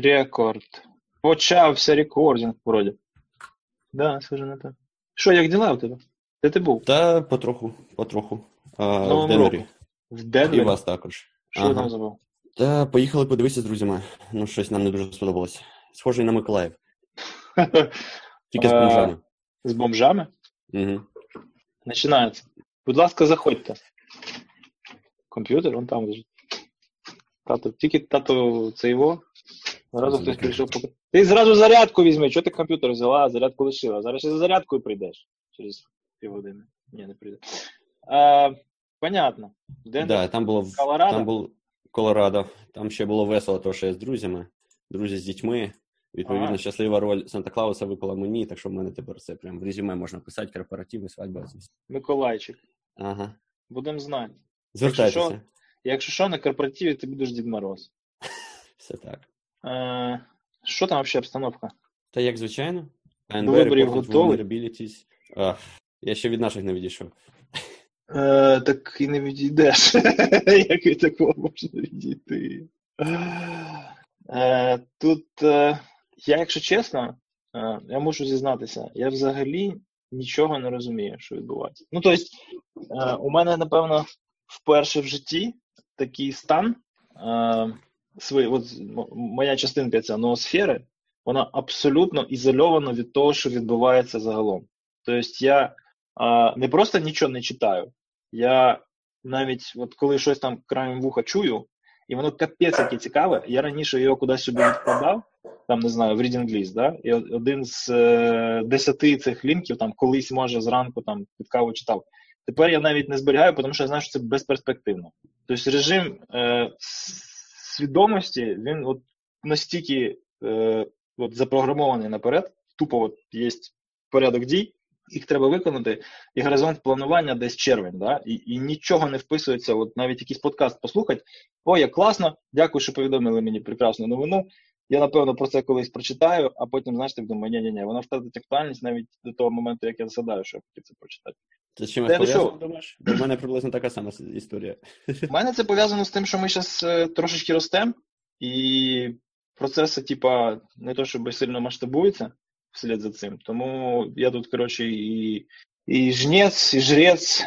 Рекорд. Почався рекординг вроді. Да, схоже на те. Що, як діла у тебе? Де ти був? Та потроху, потроху. А, в Денвері. року. В І вас також. Що Ага. там забув? Та поїхали подивитися з друзями. Ну, щось нам не дуже сподобалось. Схожий на Миколаїв. Тільки з Е, бомжами. З бомжами? Угу. Починається. Будь ласка, заходьте. Комп'ютер, вон там лежить. Тато, тільки тато це його. Зразу хтось прийшов поки. Ти зразу зарядку візьми, чого ти комп'ютер взяла, а зарядку лишила. Зараз ще за зарядкою прийдеш через півгодини. Ні, не прийде. А, понятно. Де Да, там було Колорадо? там було Колорадо. Там ще було весело, тому що я з друзями, друзі з дітьми. Відповідно, Ага. щаслива роль Санта-Клауса випала мені, так що в мене тепер це прям в резюме можна писати, корпоративи, свадьба. Миколайчик. Ага. Будемо знати. Звертайтеся. Якщо що, на корпоративі ти будеш Дід Мороз. Все так. Що там взагалі обстановка? Та як звичайно. До виборів reported готовий? А, я ще від наших не відійшов. Е, так і не відійдеш. Як від такого можна відійти? Е, тут, е, я, якщо чесно, е, я мушу зізнатися, я взагалі нічого не розумію, що відбувається. Ну, тобто, у мене, напевно, вперше в житті такий стан, свої, от, моя частинка ця ноосфери, вона абсолютно ізольована від того, що відбувається загалом. Тобто я а, не просто нічого не читаю, я навіть, от коли щось там краєм вуха чую, і воно капець яке цікаве, я раніше його кудись собі відкладав, там не знаю, в Reading List, да? і один з е, десяти цих лінків там колись, може, зранку там під каву читав. Тепер я навіть не зберігаю, тому що я знаю, що це безперспективно. Тобто режим е, свідомості, він от настільки е, от запрограмований наперед, тупо от є порядок дій, їх треба виконати, і горизонт планування десь червень, да? і, і нічого не вписується, от навіть якийсь подкаст послухати. О, як класно, дякую, що повідомили мені прекрасну новину. Я, напевно, про це колись прочитаю, а потім, знаєш, так думаю, ні, ні, ні, вона втратить актуальність навіть до того моменту, як я згадаю, що я хотів це прочитати. Це з чимось пов'язано, що? думаєш? Бо в мене приблизно така сама історія. У мене це пов'язано з тим, що ми зараз трошечки ростемо, і процеси, типа, не то щоб сильно масштабуються вслід за цим. Тому я тут, коротше, і, і жнець, і жрець,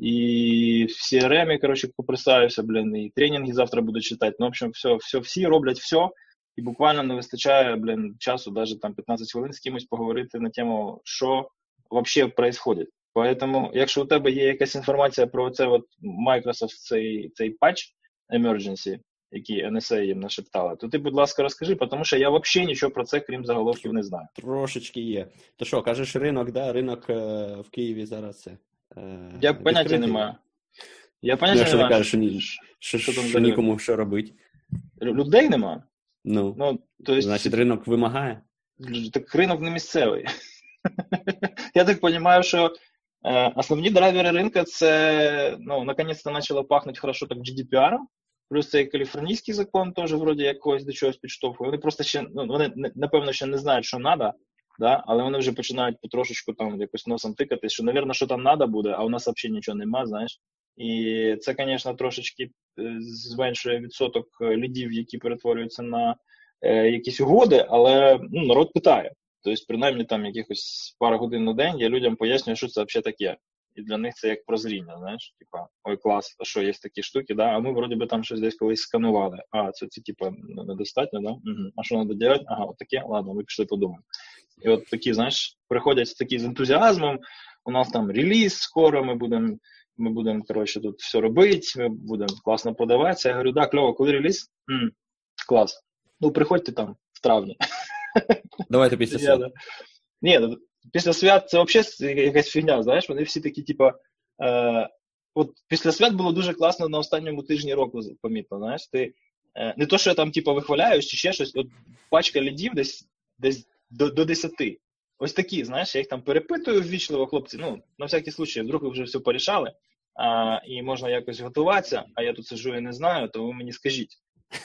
і в CRM, коротше, поприсаюся, блін, і тренінги завтра буду читати. Ну, в общем, все, все, всі роблять все, і буквально не вистачає, блін, часу, навіть там 15 хвилин з кимось поговорити на тему, що взагалі відбувається. Поэтому, якщо у тебе є якась інформація про це, от Microsoft цей, цей патч emergency, який NSA їм нашептала, то ти, будь ласка, розкажи, тому що я взагалі нічого про це, крім заголовків, не знаю. Трошечки є. То що, кажеш, ринок, да? Ринок е, в Києві зараз це. Е, Я поняття не маю. Я поняття якщо не ти кажеш, що, ні, що, що що нікому що робити. Людей нема. Ну, Ну, то есть, значить, ринок вимагає. так ринок не місцевий. Я так розумію, що основні драйвери ринка це, ну, наконец-то почало пахнути хорошо так GDPR, плюс цей каліфорнійський закон теж вроді якогось до чогось підштовхує. Вони просто ще, ну, вони напевно ще не знають, що треба, да? але вони вже починають потрошечку там якось носом тикати, що, напевно, що там треба буде, а у нас взагалі нічого нема, знаєш. І це, звісно, трошечки е, зменшує відсоток е, лідів, які перетворюються на е, якісь угоди, але ну, народ питає. Тобто, принаймні там якихось пару годин на день я людям пояснюю, що це взагалі таке. І для них це як прозріння, знаєш, типа, ой, клас, а що є такі штуки, да? а ми вроді би там щось десь колись сканували. А, це, це типа недостатньо, да? Угу. А що треба робити? Ага, от таке, ладно, ми пішли подумаємо. І от такі, знаєш, приходять такі з ентузіазмом, у нас там реліз скоро, ми будемо ми будемо, коротше, тут все робити, ми будемо класно подаватися. Я говорю, да, кльово, коли реліз? м клас. Ну, приходьте там в травні. Давайте після свят. Ні, ну, після свят це взагалі якась фігня, знаєш, вони всі такі, типа. Е, от після свят було дуже класно на останньому тижні року, помітно, знаєш. Ти, е, не то, що я там, типа, вихваляюсь чи ще щось, от пачка лідів десь, десь до, до 10. Ось такі, знаєш, я їх там перепитую ввічливо, хлопці. Ну, на всякий случай, вдруг ви вже все порішали, а, і можна якось готуватися, а я тут сижу і не знаю, то ви мені скажіть.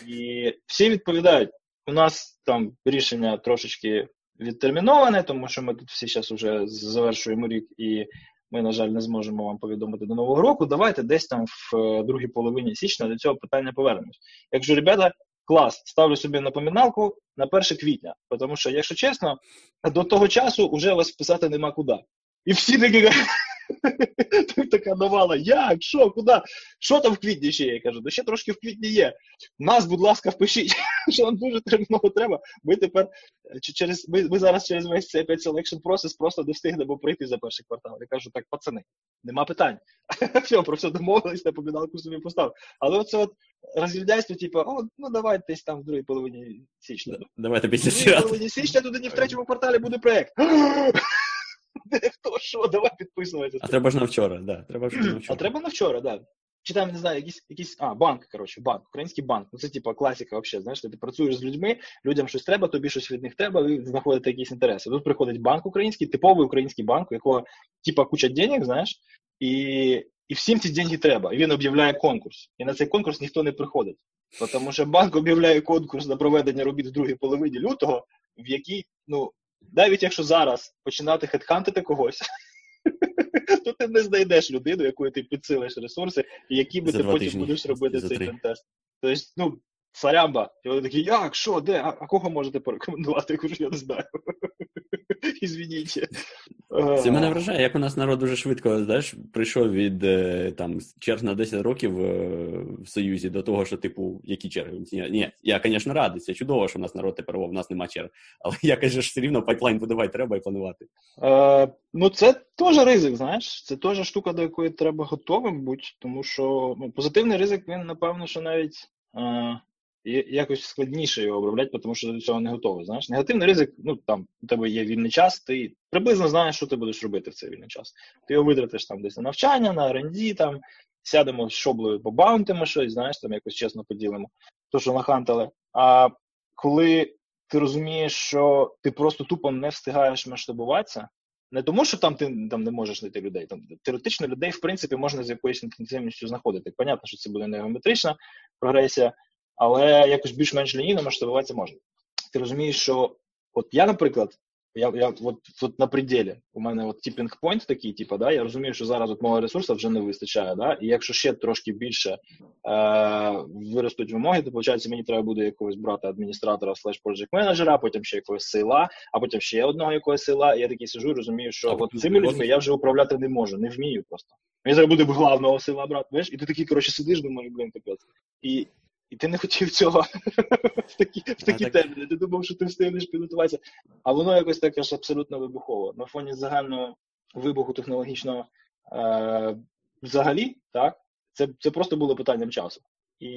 І всі відповідають, у нас там рішення трошечки відтерміноване, тому що ми тут всі зараз вже завершуємо рік, і ми, на жаль, не зможемо вам повідомити до Нового року. Давайте десь там в е, другій половині січня до цього питання повернемось. Якщо, ребята, клас, ставлю собі напоминалку на 1 квітня. Тому що, якщо чесно, до того часу вже вас писати нема куди. І всі такі така навала, як, що, куди? Що там в квітні ще є? Я кажу, да ще трошки в квітні є. Нас, будь ласка, впишіть, що нам дуже терміново треба. Ми тепер через ми, ми зараз через весь цей selection процес просто не встигнемо пройти за перший квартал. Я кажу, так, пацани, нема питань. Все, про все домовились, на поміналку собі постав. Але оце от розглядайство, типу, о, ну давай десь там в другій половині січня. Давайте після В другій половині січня туди не в третьому кварталі буде проєкт. Хто що, давай підписуватися. А треба ж на вчора, да. Треба ж на вчора. А треба на вчора, да. Чи там, не знаю, якийсь, якийсь а, банк, коротше, банк, український банк. Ну це типа класика взагалі. Знаєш, ти працюєш з людьми, людям щось треба, тобі щось від них треба, ви знаходите якісь інтереси. Тут приходить банк український, типовий український банк, у якого типа куча денег, знаєш, і і всім ці деньги треба. І він об'являє конкурс. І на цей конкурс ніхто не приходить. Тому що банк об'являє конкурс на проведення робіт в другій половині лютого, в якій, ну, навіть якщо зараз починати хедхантити когось, то ти не знайдеш людину, якою ти підсилиш ресурси, і які би ти потім будеш робити цей три. Тобто, ну, сарямба. І вони такі, як, що, де, а, а кого можете порекомендувати? Я кажу, я не знаю. Ізвініть. Це мене вражає, як у нас народ дуже швидко знаєш, прийшов від е, там черг на 10 років е, в Союзі до того, що, типу, які черги? Ні, ні, я, звісно, радий, це чудово, що у нас народ тепер, в нас нема черг. Але я кажу, все рівно пайплайн будувати треба і планувати. Е, ну, це теж ризик, знаєш. Це теж штука, до якої треба готовим бути, тому що ну, позитивний ризик, він, напевно, що навіть е, якось складніше його обробляти, тому що до цього не готовий. Знаєш, негативний ризик, ну там у тебе є вільний час, ти приблизно знаєш, що ти будеш робити в цей вільний час. Ти його витратиш там десь на навчання, на R&D, там сядемо з шоблею, побаунтимо щось, знаєш, там якось чесно поділимо, то, що нахантали. А коли ти розумієш, що ти просто тупо не встигаєш масштабуватися, не тому, що там ти там не можеш знайти людей. Там теоретично людей, в принципі, можна з якоюсь інтенсивністю знаходити. Понятно, що це буде не геометрична прогресія, але якось більш-менш лінійно масштабуватися можна. Ти розумієш, що от я, наприклад, я, я от, от на пределі, у мене от тіпінг пойнт такий, типу, да, я розумію, що зараз от мого ресурсу вже не вистачає, да, і якщо ще трошки більше е, виростуть вимоги, то виходить, мені треба буде якогось брати адміністратора слеш project менеджера, потім ще якогось сила, а потім ще одного якогось сила. І я такий сижу і розумію, що А от цими людьми я вже управляти не можу, не вмію просто. Мені треба буде главного сила брати, знаєш, і ти такий, коротше, сидиш, думаєш, блин, капець. І, і ти не хотів цього в такі, в такі так- терміни. Ти думав, що ти встигнеш підготуватися. А воно якось таке ж абсолютно вибухово. На фоні загального вибуху технологічного е, взагалі, так, це, це просто було питанням часу. І,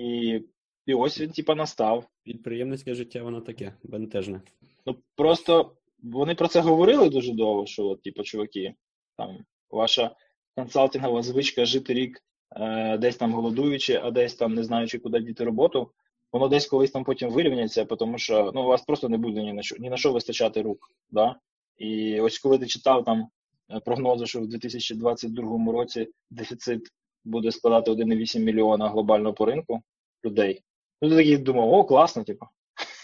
і ось він, типа, настав. Підприємницьке життя, воно таке, бентежне. Ну просто вони про це говорили дуже довго, що, от, типу, чуваки, там ваша консалтингова звичка жити рік десь там голодуючи, а десь там не знаючи, куди діти роботу, воно десь колись там потім вирівняться, тому що ну, у вас просто не буде ні на що ні на що вистачати рук. Да? І ось коли ти читав там е, прогнози, що в 2022 році дефіцит буде складати 1,8 мільйона глобально по ринку людей. Ну, ти такий думав, о, класно, типу.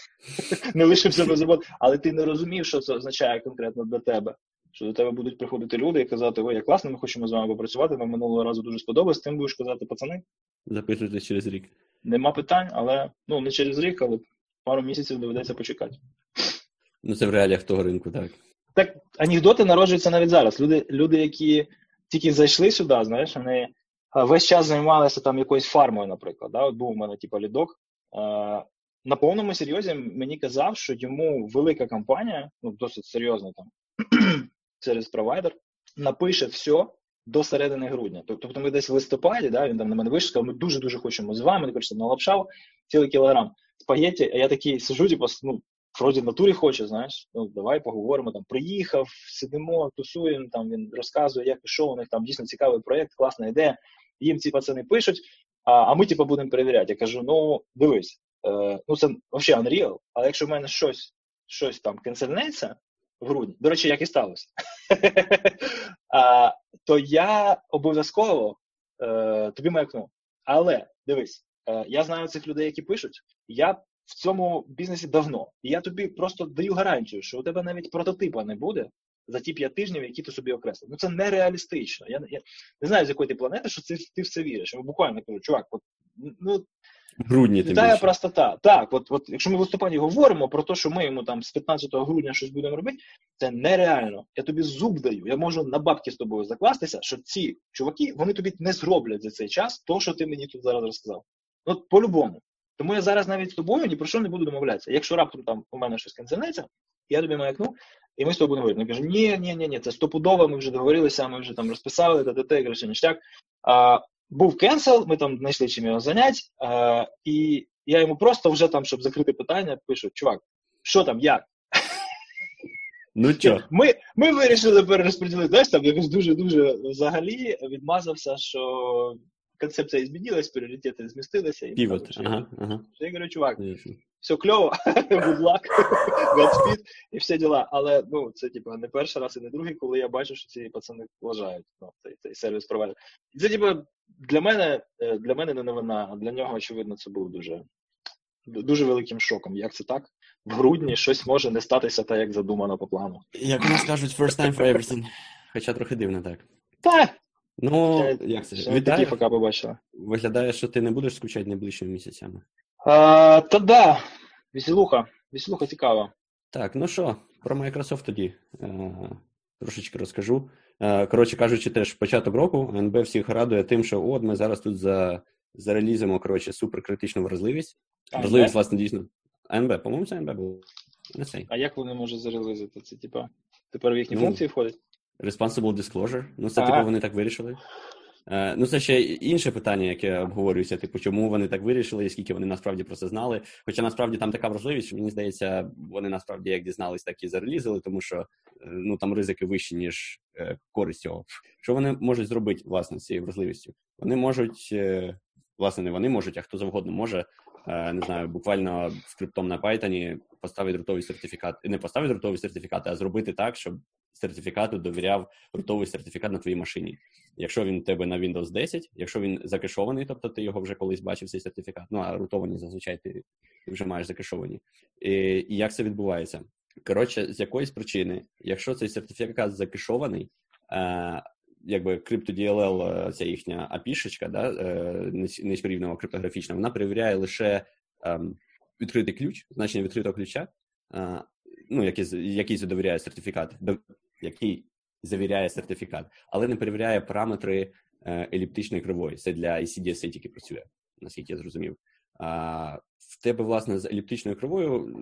не лишився без роботи, але ти не розумів, що це означає конкретно для тебе. Що до тебе будуть приходити люди і казати, ой, як класно, ми хочемо з вами попрацювати, нам минулого разу дуже сподобалось, тим будеш казати, пацани, Записуйтесь через рік. нема питань, але ну не через рік, але пару місяців доведеться почекати. Ну, це в реаліях того ринку, так. Так анекдоти народжуються навіть зараз. Люди, люди, які тільки зайшли сюди, знаєш, вони весь час займалися там якоюсь фармою, наприклад. Да? От був у мене типу, лідок. На повному серйозі мені казав, що йому велика компанія, ну досить серйозна там через провайдер, напише все до середини грудня. Тобто ми десь в листопаді, да, він там на мене вийшов, сказав, ми дуже-дуже хочемо з вами, коротше, налапшав цілий кілограм спагетті, а я такий сижу, типу, ну, вроді натурі хоче, знаєш, ну давай поговоримо. Там приїхав, сидимо, тусуємо. Там він розказує, як що у них там дійсно цікавий проєкт, класна ідея. Їм ці пацани пишуть, а, а ми типу будемо перевіряти. Я кажу: ну дивись, е, ну це взагалі unreal, але якщо в мене щось, щось там канцельнеться в грудні, до речі, як і сталося, а, то я обов'язково е, тобі маякну. Але дивись, е, я знаю цих людей, які пишуть. Я в цьому бізнесі давно. І я тобі просто даю гарантію, що у тебе навіть прототипа не буде за ті п'ять тижнів, які ти собі окреслив. Ну це нереалістично. Я, я не знаю, з якої ти планети, що це, ти в це віриш. Буквально кажу, чувак, от, ну грудні тим більше. простота. Так, от, от якщо ми в листопаді говоримо про те, що ми йому там з 15 грудня щось будемо робити, це нереально. Я тобі зуб даю. Я можу на бабки з тобою закластися, що ці чуваки вони тобі не зроблять за цей час то, що ти мені тут зараз розказав. От по-любому. Тому я зараз навіть з тобою ні про що не буду домовлятися. Якщо раптом там у мене щось канцелеться, я тобі маякну, і ми з тобою будемо говорити. Він каже, ні, ні, ні, ні, це стопудово, ми вже договорилися, ми вже там розписали, та та я кажу, ніштяк. А, був кенсел, ми там знайшли чим його занять, е, і я йому просто вже там, щоб закрити питання, пишу: чувак, що там, як? Ну чо? Ми ми вирішили перерозподілити. Знаєш, там якось дуже-дуже взагалі відмазався, що концепція змінилась, пріоритети змістилися. І Півот. Ага, ага. Я говорю, чувак, Ясно. все кльово, good luck, Godspeed і всі діла. Але ну це типу не перший раз і не другий, коли я бачу, що ці пацани вважають ну, цей, цей сервіс провайдер. Це типу для мене е, для мене не новина, а для нього, очевидно, це був дуже дуже великим шоком. Як це так? В грудні щось може не статися так, як задумано по плану. Як нас кажуть, first time for everything. Хоча трохи дивно так. Так, Ну, Я- як це? не такі Вітаю. поки побачила. Виглядає, що ти не будеш скучати найближчими місяцями. А, та да, веселуха, веселуха цікава. Так, ну що, про Microsoft тоді е, трошечки розкажу. Е, коротше кажучи, теж початок року НБ всіх радує тим, що от ми зараз тут за, зарелізимо коротше, суперкритичну вразливість. А, Вразливість, власне, дійсно. НБ, по-моєму, це НБ було. Не цей. А як вони можуть зарелизити? Це типа тепер в їхні Ну, функції входить? Responsible Disclosure. Ну, це, Ага. типу, вони так вирішили. Е, ну, це ще інше питання, яке обговорюється, типу, чому вони так вирішили, і скільки вони насправді про це знали. Хоча насправді там така вразливість, що мені здається, вони насправді як дізнались, так і зарелізили, тому що е, ну там ризики вищі, ніж е, користь цього. Що вони можуть зробити, власне, з цією вразливістю? Вони можуть, е, власне, не вони можуть, а хто завгодно може, не знаю, буквально скриптом на Python поставити рутовий сертифікат, не поставити рутовий сертифікат, а зробити так, щоб сертифікату довіряв рутовий сертифікат на твоїй машині. Якщо він у тебе на Windows 10, якщо він закешований, тобто ти його вже колись бачив цей сертифікат. Ну а рутовані зазвичай ти, ти вже маєш закешовані. І, і як це відбувається? Коротше, з якоїсь причини, якщо цей сертифікат закешований, е, якби CryptoDLL, е, ця їхня API-шечка, да, е, низькорівнева криптографічна, вона перевіряє лише ем, відкритий ключ, значення відкритого ключа, е, ну, який, який задовіряє сертифікат, який завіряє сертифікат, але не перевіряє параметри еліптичної кривої. Це для ICDSA тільки працює, наскільки я зрозумів. В тебе, власне, з еліптичною кривою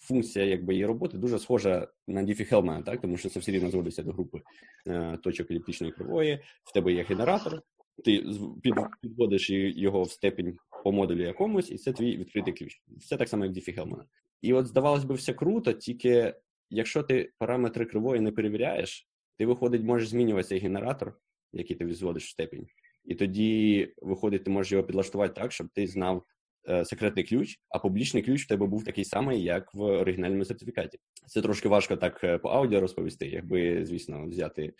функція якби, її роботи дуже схожа на Diffie-Hellman, так? тому що це все рівно зводиться до групи е, точок еліптичної кривої. В тебе є генератор, ти підводиш його в степінь по модулю якомусь, і це твій відкритий ключ. Все так само, як Diffie-Hellman. І от, здавалось би, все круто, тільки якщо ти параметри кривої не перевіряєш, ти, виходить, можеш змінювати цей генератор, який ти зводиш в степінь. І тоді, виходить, ти можеш його підлаштувати так, щоб ти знав секретний ключ, а публічний ключ в тебе був такий самий, як в оригінальному сертифікаті. Це трошки важко так е, по аудіо розповісти, якби, звісно, взяти е,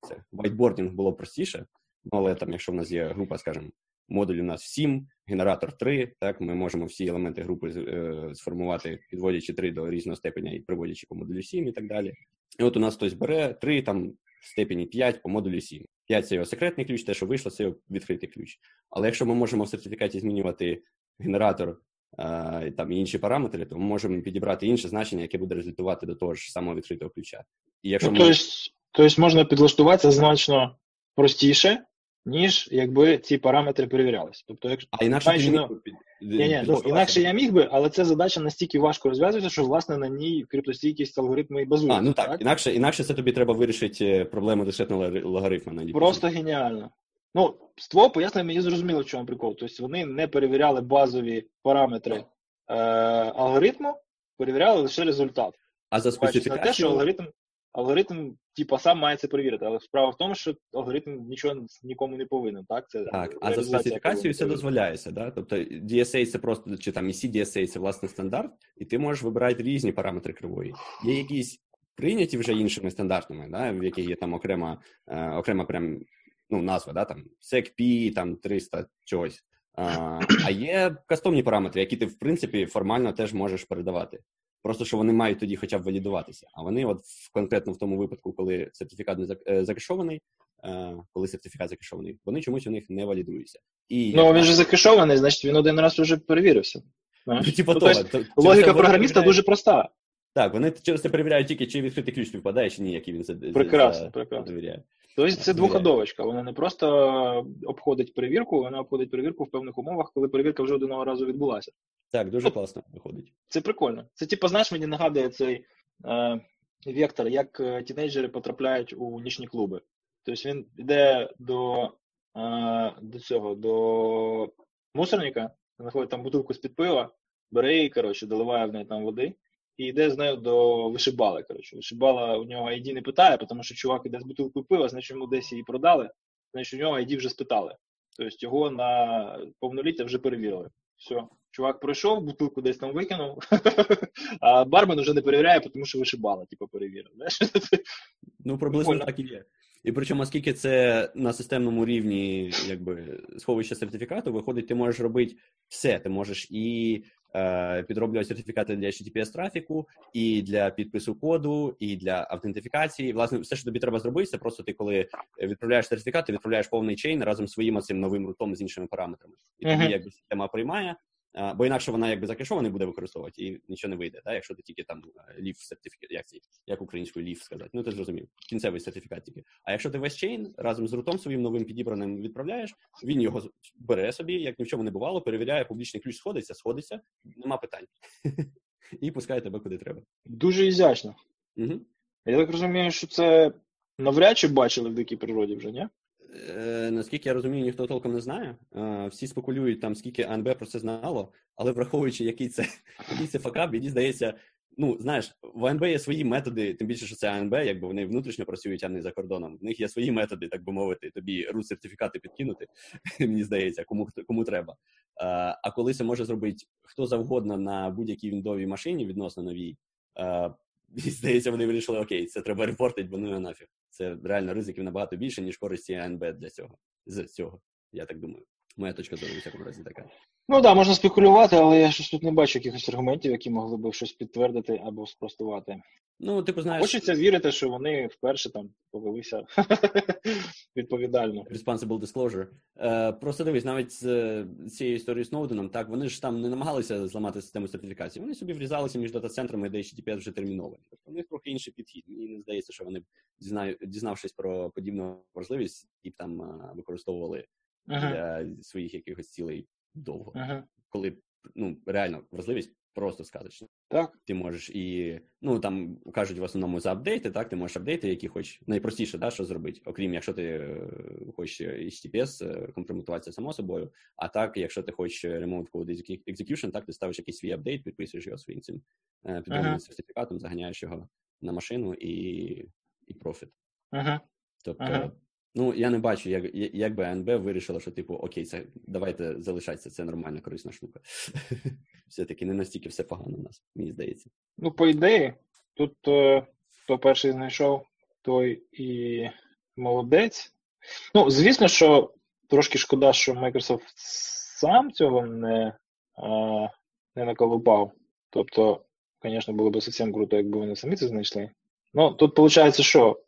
це whiteboarding було простіше. Ну, але там, якщо в нас є група, скажімо, модуль у нас 7, генератор 3, так, ми можемо всі елементи групи е, сформувати, підводячи 3 до різного степеня і приводячи по модулю 7 і так далі. І от у нас хтось бере 3 там в степені 5 по модулю 7. 5 це його секретний ключ, те, що вийшло, це його відкритий ключ. Але якщо ми можемо в сертифікаті змінювати генератор а, там і інші параметри, то ми можемо підібрати інше значення, яке буде результувати до того ж самого відкритого ключа. І якщо Ну, ми... тобто, тобто можна підлаштуватися значно простіше, ніж якби ці параметри перевірялися. Тобто, якщо А інакше майже ти не- під- Ні, ні, ну, підлаштуватися. інакше я міг би, але ця задача настільки важко розв'язується, що власне на ній криптостійкість алгоритму і базується. А, ну так, інакше, інакше це тобі треба вирішити е, проблему логари- логарифма. на Просто геніально. Ну, з твого пояснення мені зрозуміло, в чому прикол. Тобто вони не перевіряли базові параметри е, алгоритму, перевіряли лише результат. А за на те, що алгоритм, алгоритм типа, сам має це перевірити. Але справа в тому, що алгоритм нічого нікому не повинен. Так, це Так, а за специфікацією це дозволяється, да? Тобто DSA це просто, чи там EC DSA це власне стандарт, і ти можеш вибирати різні параметри кривої. Є якісь прийняті вже іншими стандартами, да? в яких є там окрема, е, окрема прям, ну, назва, да? там SecP, там 300 чогось. А, а є кастомні параметри, які ти, в принципі, формально теж можеш передавати. Просто що вони мають тоді хоча б валідуватися. А вони, от в конкретно в тому випадку, коли сертифікат не закешований, е, коли сертифікат закешований, вони чомусь у них не валідуються. І, Ну, він же закешований, значить він один раз вже перевірився. Ну, типу ну, того. То, логіка програміста дуже проста. Так, вони через це перевіряють тільки, чи відкритий ключ співпадає, чи ні, який він це прекрасно, прекрасно. довіряє. Тобто це двоходовочка. Вона не просто обходить перевірку, вона обходить перевірку в певних умовах, коли перевірка вже одного разу відбулася. Так, дуже класно виходить. Це прикольно. Це, типу, знаєш, мені нагадує цей е, вектор, як е, тінейджери потрапляють у нічні клуби. Тобто він йде до е, до цього, до мусорника, знаходить там бутилку з-під пива, бере її, коротше, доливає в неї там води і йде з нею до вишибали. Коротше. Вишибала у нього ID не питає, тому що чувак іде з бутилкою пива, значить йому десь її продали, значить у нього ID вже спитали. Тобто його на повноліття вже перевірили. Все, чувак пройшов, бутилку десь там викинув, а бармен уже не перевіряє, тому що вишибала, типу, перевірив. Ну, приблизно так і є. І причому, оскільки це на системному рівні якби сховище сертифікату, виходить, ти можеш робити все. Ти можеш і підроблювати сертифікати для https трафіку, і для підпису коду, і для автентифікації. Власне, все, що тобі треба зробити, це просто ти, коли відправляєш сертифікат, ти відправляєш повний чейн разом своїм цим новим рутом з іншими параметрами. І тобі uh-huh. якби система приймає. Бо інакше вона якби закешована буде використовувати і нічого не вийде, так? якщо ти тільки там ліф сертифікат, як цей, як українською ліф сказати, ну ти зрозумів, кінцевий сертифікат тільки. А якщо ти весь чейн разом з рутом своїм новим підібраним відправляєш, він його бере собі, як ні в чому не бувало, перевіряє, публічний ключ сходиться, сходиться, нема питань. І пускає тебе куди треба. Дуже ізящно. Угу. Я так розумію, що це навряд чи бачили в дикій природі вже, ні? Е, наскільки я розумію, ніхто толком не знає. Е, всі спекулюють там, скільки АНБ про це знало, але враховуючи, який це який це факап, мені здається, ну знаєш, в АНБ є свої методи, тим більше, що це АНБ, якби вони внутрішньо працюють, а не за кордоном. В них є свої методи, так би мовити, тобі рут сертифікати підкинути, мені здається, кому кому треба. Е, а коли це може зробити хто завгодно на будь-якій віндовій машині відносно новій. Мені здається, вони вирішили, окей, це треба репортити, бо ну я нафіг. Це реально ризиків набагато більше, ніж користі АНБ для цього. З цього, я так думаю. Моя точка зору в всякому разі така. Ну так, да, можна спекулювати, але я щось тут не бачу якихось аргументів, які могли б щось підтвердити або спростувати. Ну, типу, знаєш... Хочеться вірити, що вони вперше там повелися відповідально. Responsible disclosure. Е, Просто дивись, навіть з цією історією Сноуденом, так, вони ж там не намагалися зламати систему сертифікації. Вони собі врізалися між дата-центрами, де HTTPS вже терміновані. Тобто у них трохи інший підхід. Мені не здається, що вони, дізнавшись про подібну можливість, і там використовували для своїх якихось цілей довго. Uh-huh. Коли ну, реально вразливість просто сказочна. Так. Ти можеш і, ну там кажуть в основному за апдейти, так, ти можеш апдейти, які хоч найпростіше, да, що зробити, окрім якщо ти е, хочеш HTTPS е, компрометуватися само собою. А так, якщо ти хочеш Remote Code Execution, так ти ставиш якийсь свій апдейт, підписуєш його своїм цим е, підробним uh-huh. сертифікатом, заганяєш його на машину і і профіт. Uh-huh. Тобто Ну, я не бачу, як як би АНБ вирішила, що типу, окей, це давайте залишатися, це нормальна корисна штука. Все-таки не настільки все погано у нас, мені здається. Ну, по ідеї, тут е, хто перший знайшов, той і молодець. Ну, звісно, що трошки шкода, що Microsoft сам цього не е, не наколупав. Тобто, звісно, було б зовсім круто, якби вони самі це знайшли. Ну, тут виходить, що.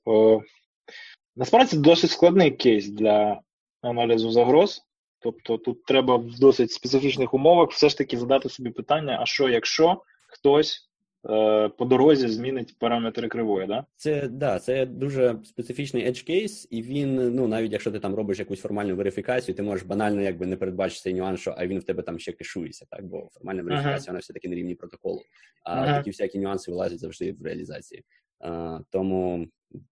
Насправді це досить складний кейс для аналізу загроз. Тобто тут треба в досить специфічних умовах все ж таки задати собі питання: а що, якщо хтось е, по дорозі змінить параметри кривої? Да? Це да, це дуже специфічний edge case, і він, ну навіть якщо ти там робиш якусь формальну верифікацію, ти можеш банально якби не передбачити цей нюанс, що а він в тебе там ще кешується, так? Бо формальна верифікація uh-huh. вона все таки на рівні протоколу. А uh-huh. такі всякі нюанси вилазять завжди в реалізації. А, Тому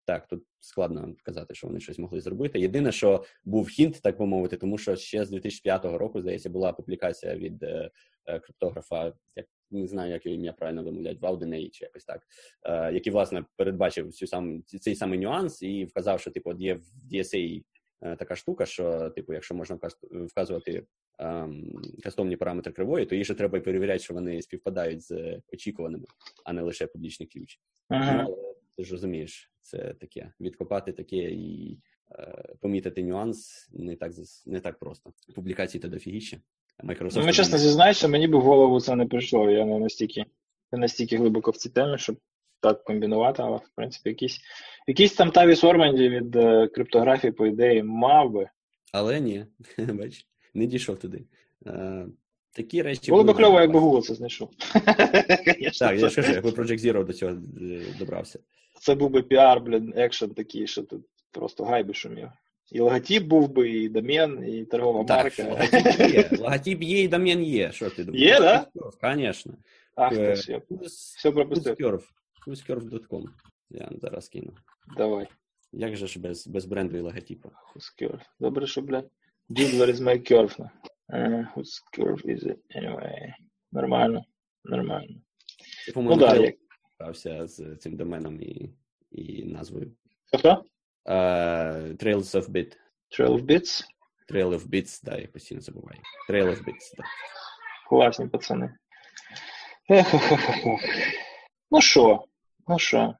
так, тут складно казати, що вони щось могли зробити. Єдине, що був хінт, так би мовити, тому що ще з 2005 року, здається, була публікація від е, е, криптографа, як не знаю, як його ім'я правильно вимовлять, Валденей чи якось так, е, який власне передбачив цю сам цей самий нюанс і вказав, що типу є в DSA е, така штука, що типу, якщо можна вказувати ем, кастомні параметри кривої, то їх же треба перевіряти, що вони співпадають з очікуваними, а не лише публічний ключ. Ага. Ти ж розумієш, це таке відкопати таке і е, помітити нюанс не так не так просто. Публікації та дофігіще. Microsoft ну, чесно зізнаюся, мені б в голову це не прийшло. Я не настільки не настільки глибоко в цій темі, щоб так комбінувати, але в принципі якісь якісь там Тавіс Орманді від е, криптографії, по ідеї, мав би. Але ні, бач. не дійшов туди. Е, Такі речі. Було б кльово, якби Google це знайшов. Так, я ж кажу, якби Project Zero до цього е, добрався. Це був би піар, блін, екшен такий, що тут просто гайби шумів. І логотип був би, і домен, і торгова так, марка. Логотип є, логотип є і домен є. Що ти думаєш? Є, да? Звісно. Ах, Е, ти все. Все пропустив. Whoscurve.com. Я зараз кину. Давай. Як же ж без, без бренду і логотипу? Whose? Добре, що, блядь. Dude, where is my curve? Uh, whose curve is it? Anyway. Нормально. Нормально. Я, Ну да, як... грався з цим доменом і, і назвою. Uh, Trails of Bit. Trail of Bits? Trail of Bits, да, я постійно забуваю. Trail of Bits, да. Класні пацани. Ну що? Ну що?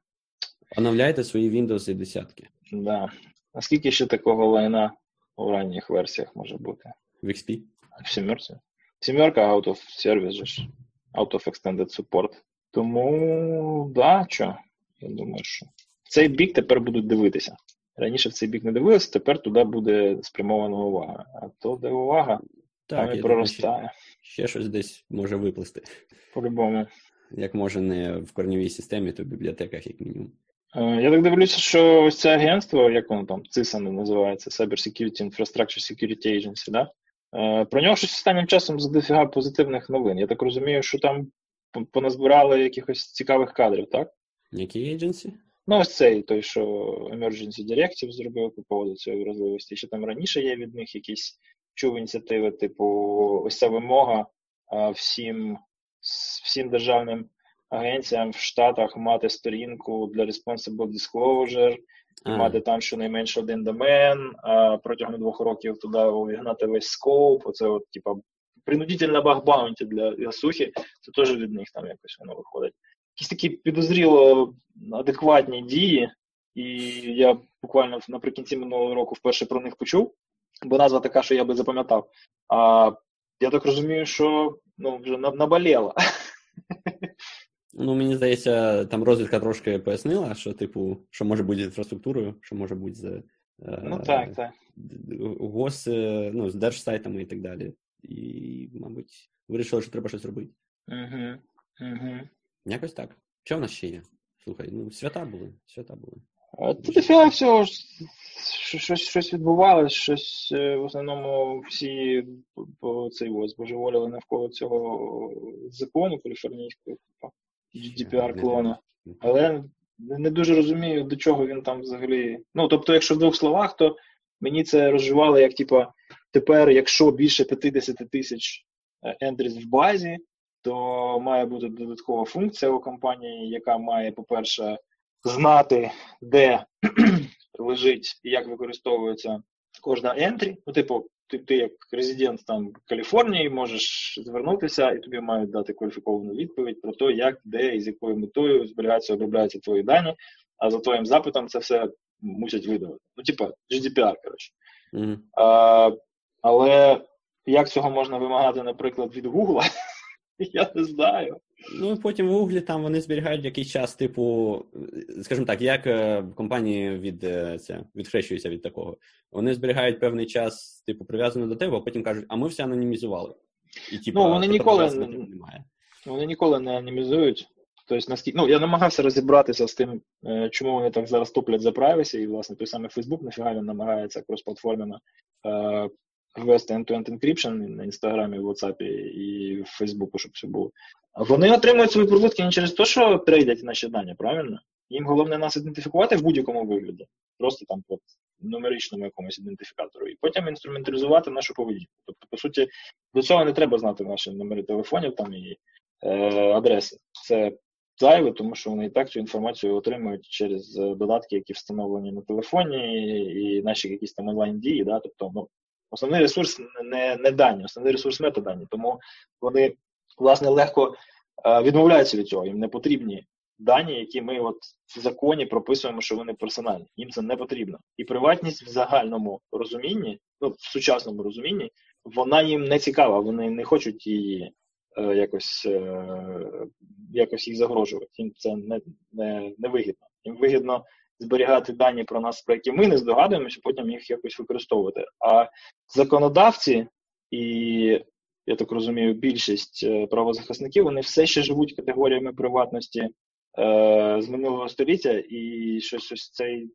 Оновляйте свої Windows 10 Да. А скільки ще такого лайна у ранніх версіях може бути? в XP. В сімерці? Сімерка out of service. Out of extended support. Тому, да, що? Я думаю, що. Цей бік тепер будуть дивитися. Раніше в цей бік не дивилися, тепер туди буде спрямована увага. А то, де увага, там і я думаю, ще, проростає. ще щось десь може виплисти. По-любому. Як може не в корневій системі, то в бібліотеках, як мінімум. Е, Я так дивлюся, що ось це агентство, як воно там, CISA називається, Cyber Security Infrastructure Security Agency, да? Е, про нього щось останнім часом з дофіга позитивних новин. Я так розумію, що там поназбирали якихось цікавих кадрів, так? Які agency? Ну, ось цей той, що Emergency Directive зробив по поводу цієї вразливості. Ще там раніше є від них якісь чув ініціативи, типу, ось ця вимога всім, всім державним агенціям в Штатах мати сторінку для Responsible Disclosure, і А, мати там щонайменше один домен, а протягом двох років туди увігнати весь скоп. Оце от, типа, принудительна баг-баунті для Ясухи, це теж від них там якось воно виходить. Якісь такі підозріло адекватні дії, і я буквально наприкінці минулого року вперше про них почув, бо назва така, що я би запам'ятав. А я так розумію, що ну, вже на- наболіло. Ну, мені здається, там розвідка трошки пояснила, що, типу, що може бути з інфраструктурою, що може бути з, е, Ну так, так. гос, е, ну, з держсайтами і так далі. І, мабуть, вирішили, що треба щось робити. Угу, угу. Якось так. Що в нас ще є? Слухай, ну, свята були, свята були. А Тут дофіга всього щось, щось відбувалось, щось е, в основному всі цей збожеволіли навколо цього закону каліфорнійського, GDPR клона. Але не не дуже розумію, до чого він там взагалі. Ну, тобто, якщо в двох словах, то мені це розживало як, типа, тепер, якщо більше 50 тисяч ентріз в базі, то має бути додаткова функція у компанії, яка має, по-перше, знати, де лежить і як використовується кожна ентрі. Ну, типу, ти, ти як резидент там Каліфорнії можеш звернутися, і тобі мають дати кваліфіковану відповідь про те, як, де і з якою метою зберігаються, обробляються твої дані, а за твоїм запитом це все мусять видавати. Ну, типа, GDPR, коротше. Угу. Але як цього можна вимагати, наприклад, від Google, я не знаю. Ну, і потім в Гуглі там вони зберігають якийсь час, типу, скажімо так, як е, компанії від, це, відхрещуються від такого. Вони зберігають певний час, типу, прив'язаний до тебе, а потім кажуть, а ми все анонімізували. І, типу, Ну, вони ніколи не- немає. Вони ніколи не анімізують. Тобто, наскільки ну я намагався розібратися з тим, е, чому вони так зараз топлять за privacy, і власне той самий Facebook, нафіга він намагається кросплатформено е, ввести end-to-end encryption на інстаграмі, в WhatsApp і в Фейсбуку, щоб все було. Вони отримують свої прибутки не через те, що трейдять наші дані, правильно? Їм головне нас ідентифікувати в будь-якому вигляді, просто там по нумеричному якомусь ідентифікатору, і потім інструменталізувати нашу поведінку. Тобто, по суті, до цього не треба знати наші номери телефонів там і е, адреси. Це зайве, тому що вони і так цю інформацію отримують через е, додатки, які встановлені на телефоні, і, наші якісь там онлайн дії. Да? Тобто, ну, основний ресурс не, не дані, основний ресурс метадані. Тому вони, власне, легко е, відмовляються від цього. Їм не потрібні дані, які ми от в законі прописуємо, що вони персональні. Їм це не потрібно. І приватність в загальному розумінні, ну в сучасному розумінні, вона їм не цікава. Вони не хочуть її е, якось, е, якось їх загрожувати. Їм це не, не, не вигідно. Їм вигідно зберігати дані про нас, про які ми не здогадуємося, потім їх якось використовувати. А законодавці і я так розумію, більшість е, правозахисників вони все ще живуть категоріями приватності е, з минулого століття, і щось ось цей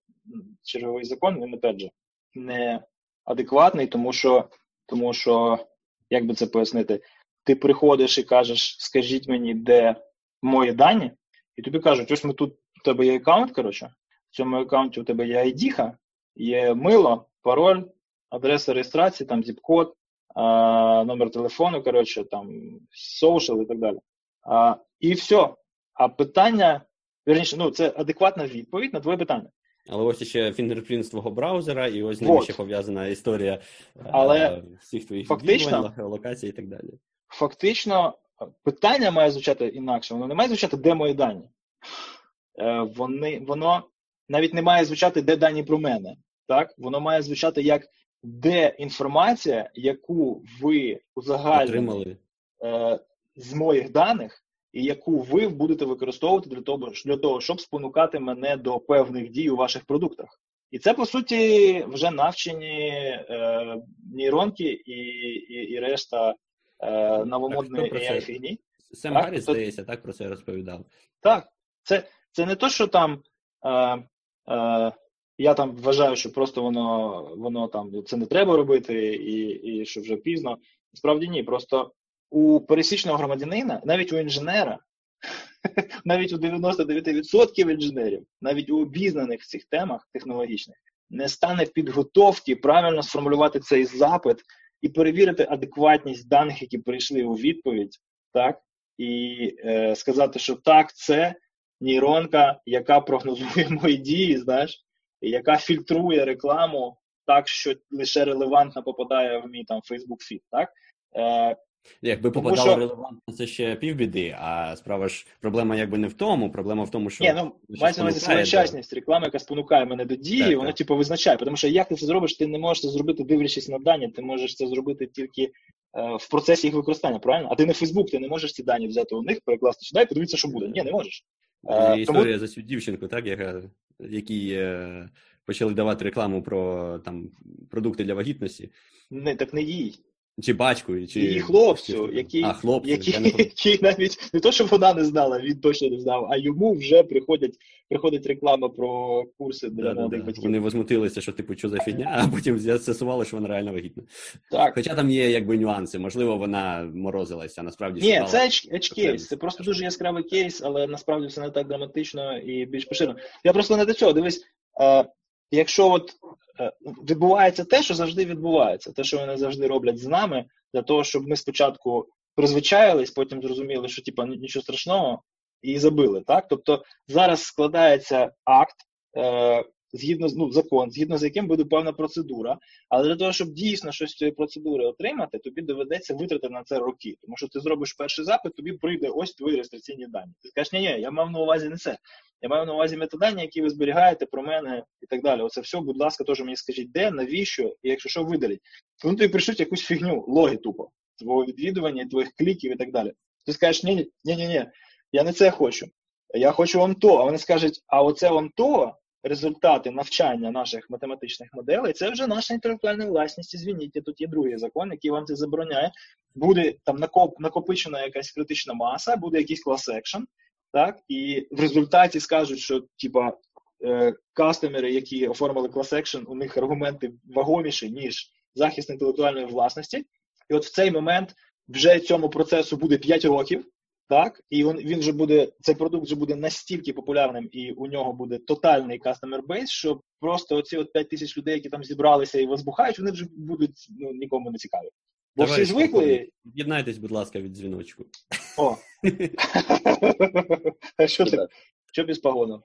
черговий закон він опять же не адекватний, тому що, тому що, як би це пояснити, ти приходиш і кажеш, скажіть мені, де мої дані, і тобі кажуть, ось ми тут у тебе є аккаунт, коротше, в цьому аккаунті у тебе є ID, є мило, пароль, адреса реєстрації, там зіп-код, номер телефону, коротше, там social і так далі. А, І все. А питання, верніше, ну, це адекватна відповідь на твоє питання. Але ось ще фінгерпринт твого браузера, і ось з ним ще пов'язана історія Але всіх твоїх фактично, локацій і так далі. Фактично, питання має звучати інакше, воно не має звучати, де мої дані. Е, вони, Воно навіть не має звучати, де дані про мене. Так? Воно має звучати як де інформація, яку ви узагальнили е, з моїх даних, і яку ви будете використовувати для того, для того, щоб спонукати мене до певних дій у ваших продуктах. І це, по суті, вже навчені е, нейронки і і, і решта е, новомодної ai фігні. Сем Гарріс, здається, так про це розповідав. Так, це це не то, що там е, е, я там вважаю, що просто воно воно там це не треба робити, і і що вже пізно. Справді ні. Просто у пересічного громадянина, навіть у інженера, навіть у 99% інженерів, навіть у обізнаних в цих темах технологічних, не стане підготовки правильно сформулювати цей запит і перевірити адекватність даних, які прийшли у відповідь, так, і е, сказати, що так, це нейронка, яка прогнозує мої дії, знаєш яка фільтрує рекламу так, що лише релевантно попадає в мій там Facebook фіт, так? Е, Якби попадало що... релевантно, це ще півбіди, а справа ж проблема якби не в тому, проблема в тому, що. Ні, ну мається на своєчасність, реклама, яка спонукає мене до дії, так, вона так. типу визначає. Тому що як ти це зробиш, ти не можеш це зробити, дивлячись на дані, ти можеш це зробити тільки е, в процесі їх використання, правильно? А ти не Фейсбук, ти не можеш ці дані взяти у них, перекласти сюди і подивитися, що буде. Ні, не можеш. Е, Історія тому... за цю дівчинку, так, яка які е, почали давати рекламу про там продукти для вагітності. Не, так не їй. Чи батьку, чи її хлопцю, який а, хлопцю, який, який навіть не то, що вона не знала, він точно не знав, а йому вже приходять, приходить реклама про курси для да, молодих да, батьків. Вони возмутилися, що типу, що за фігня, а потім з'ясували, що вона реально вагітна. Так. Хоча там є якби нюанси, можливо, вона морозилася, насправді Ні, це edge кейс. Це просто дуже яскравий кейс, але насправді все не так драматично і більш поширено. Я просто не до цього. Дивись, якщо от е, відбувається те, що завжди відбувається, те, що вони завжди роблять з нами, для того, щоб ми спочатку призвичаїлись, потім зрозуміли, що типа нічого страшного, і забили. Так? Тобто зараз складається акт. Згідно ну, закон, згідно з яким буде певна процедура. Але для того, щоб дійсно щось з цієї процедури отримати, тобі доведеться витратити на це роки. Тому що ти зробиш перший запит, тобі прийде ось твої реєстраційні дані. Ти скажеш, ні, ні, я мав на увазі не це. Я маю на увазі метадані, які ви зберігаєте про мене і так далі. Оце все, будь ласка, теж мені скажіть, де, навіщо, і якщо що видаліть. Вони тобі прийшлють якусь фігню, логи тупо, твого відвідування, твоїх кліків і так далі. Ти скажеш, ні, ні, ні, ні, я не це хочу. Я хочу вам то. А вони скажуть, а оце вам то, результати навчання наших математичних моделей, це вже наша інтелектуальна власність. Звініть, тут є другий закон, який вам це забороняє. Буде там накоп, накопичена якась критична маса, буде якийсь class action, так, і в результаті скажуть, що типа е, кастомери, які оформили class action, у них аргументи вагоміші, ніж захист інтелектуальної власності. І от в цей момент вже цьому процесу буде 5 років. Так, і він він вже буде, цей продукт вже буде настільки популярним, і у нього буде тотальний customer base, що просто оці от 5 тисяч людей, які там зібралися і возбухають, вони вже будуть ну, нікому не цікаві. Бо Давай, всі звикли. Єднайтесь, будь ласка, від дзвіночку. О. Що ти? Що без погону?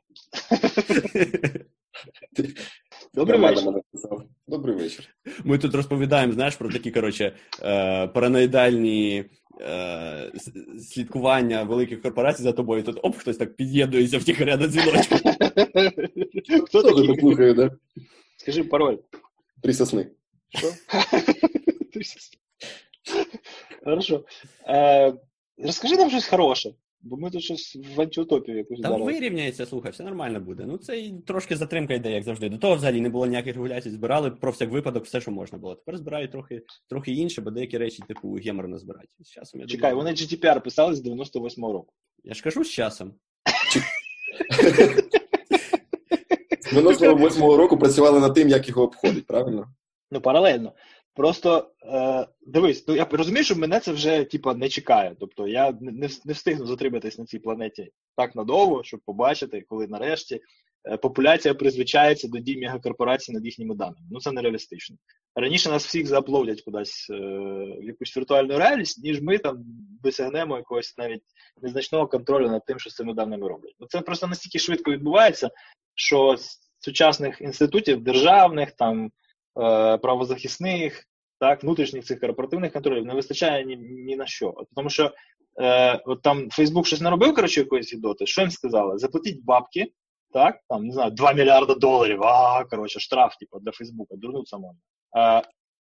Добрий вечір. Добрий вечір. Ми тут розповідаємо, знаєш, про такі, коротше, е, параноїдальні е, слідкування великих корпорацій за тобою. Тут оп, хтось так під'єднується втіхаря до дзвіночку. Хто такий? слухає, да? Скажи пароль. Три сосни. Що? Три сосни. Хорошо. Е, розкажи нам щось хороше. Бо ми тут щось в антиутопію якусь Та вдарили. вирівняється, слухай, все нормально буде. Ну це і трошки затримка йде, як завжди. До того взагалі не було ніяких регуляцій, збирали про всяк випадок все, що можна було. Тепер збирають трохи, трохи інше, бо деякі речі, типу, геморно збирають. З часом я Чекай, думаю, вони GDPR писали з 98-го року. Я ж кажу з часом. З 98-го року працювали над тим, як його обходить, правильно? Ну, паралельно. Просто е, дивись, ну я розумію, що мене це вже типа не чекає. Тобто я не, не встигну затриматись на цій планеті так надовго, щоб побачити, коли нарешті е, популяція призвичається до дій мегакорпорацій над їхніми даними. Ну це нереалістично. Раніше нас всіх зааплодять кудись е, в якусь віртуальну реальність, ніж ми там досягнемо якогось навіть незначного контролю над тим, що з цими даними роблять. Ну це просто настільки швидко відбувається, що з сучасних інститутів державних там правозахисних, так, внутрішніх цих корпоративних контролів не вистачає ні, ні на що. Тому що е, от там Фейсбук щось наробив, коротше, якоїсь ідоти, що їм сказали? Заплатіть бабки, так, там, не знаю, 2 мільярда доларів, а, коротше, штраф, типу, для Фейсбука, дурну самому. Е,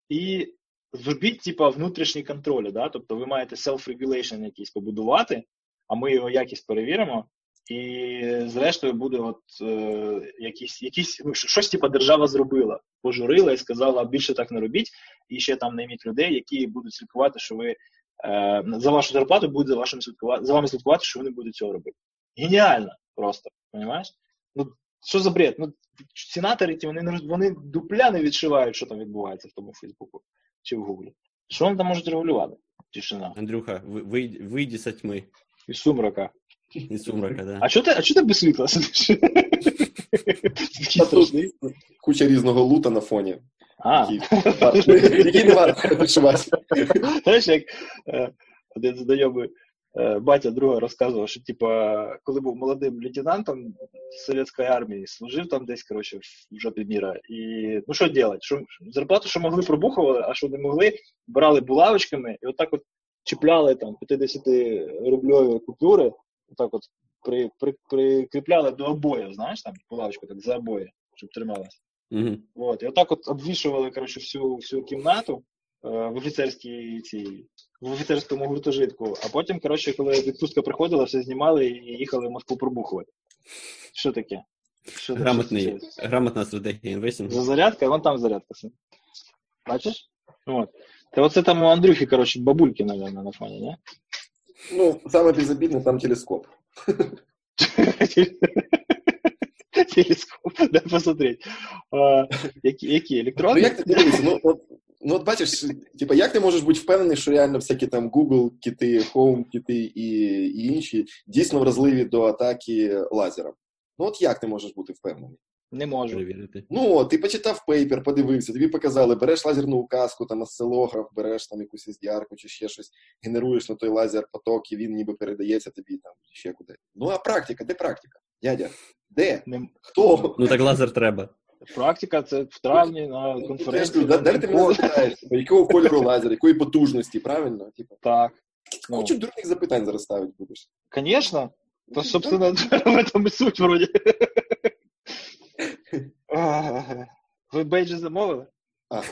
і зробіть, типу, внутрішні контролі, да? тобто ви маєте self-regulation якийсь побудувати, а ми його якість перевіримо, і зрештою буде от е, якісь, якісь ну, щось типу держава зробила, пожурила і сказала, більше так не робіть, і ще там найміть людей, які будуть слідкувати, що ви е, за вашу зарплату будуть за вашим слідкувати, за вами слідкувати, що ви не будете цього робити. Геніально просто, розумієш? Ну, що за бред? Ну, сенатори ті, вони, не вони дупля не відшивають, що там відбувається в тому Фейсбуку чи в Гуглі. Що вони там можуть регулювати? Тишина. Андрюха, ви- вийди, вийди з тьми І сумрака. І сумрака, да. А чого ти, а чого ти без світла сидиш? Такий страшний. Куча різного лута на фоні, А, який не варто відчувати. знаєш, як е, один знайомий е, батя друга розказував, що типа, коли був молодим лейтенантом совєтської армії, служив там десь, коротше, в жопі міра. І ну що робити? Що, зарплату, що могли, пробухували, а що не могли, брали булавочками і отак от чіпляли там 50 рубльові купюри, отак от при, при, прикріпляли до обоїв, знаєш, там булавочку так за обоє, щоб трималась. Угу. Вот. І отак от обвішували коротше, всю, всю кімнату е, в офіцерській цій, в офіцерському гуртожитку, а потім, коротше, коли відпустка приходила, все знімали і їхали в Москву пробухувати. Що таке? Що, Грамотний, це? грамотна стратегія інвестингу. За зарядка, вон там зарядка. Бачиш? От. Та оце там у Андрюхи, коротше, бабульки, мабуть, на фоні, не? Ну, саме безобідне там телескоп. Телескоп, дай посмотреть. Які, які? Ну, Електронні? як ти дивишся? Ну, от, ну, от бачиш, типа, як ти можеш бути впевнений, що реально всякі там Google, кіти, Home, кіти і, і інші дійсно вразливі до атаки лазером? Ну, от як ти можеш бути впевнений? Не можу. Перевірити. Ну, ти почитав paper, подивився, тобі показали, береш лазерну указку, там осцилограф, береш там якусь SDR чи ще щось, генеруєш на той лазер поток, і він ніби передається тобі там ще куди. Ну, а практика, де практика? Дядя, де? Не... Хто? Ну так лазер треба. Практика це в травні на ж конференції. де, де ти мене запитаєш? Якого кольору лазер, якої потужності, правильно? Типа, Так. Ну. дурних запитань зараз ставити будеш. Конечно. То, собственно, в этом и суть вроде. Ви бейджі замовили? Ага.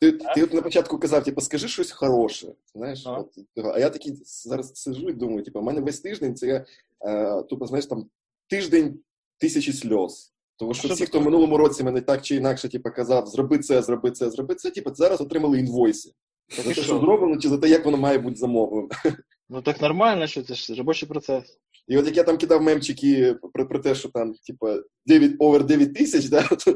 Ти, ти от на початку казав, типу, скажи щось хороше. Знаєш, Ага. от, а я такий зараз сижу і думаю, типу, в мене весь тиждень це е, тупо, знаєш, там тиждень тисячі сльоз. Тому що що всі, хто в минулому році мене так чи інакше типу, казав, зроби це, зроби це, зроби це, типу, зараз отримали інвойси. За те, що? зроблено, чи за те, як воно має бути замовлено. Ну так нормально, що це ж робочий процес. І от як я там кидав мемчики про, про те, що там, типа, 9 over 9 тисяч, да, то,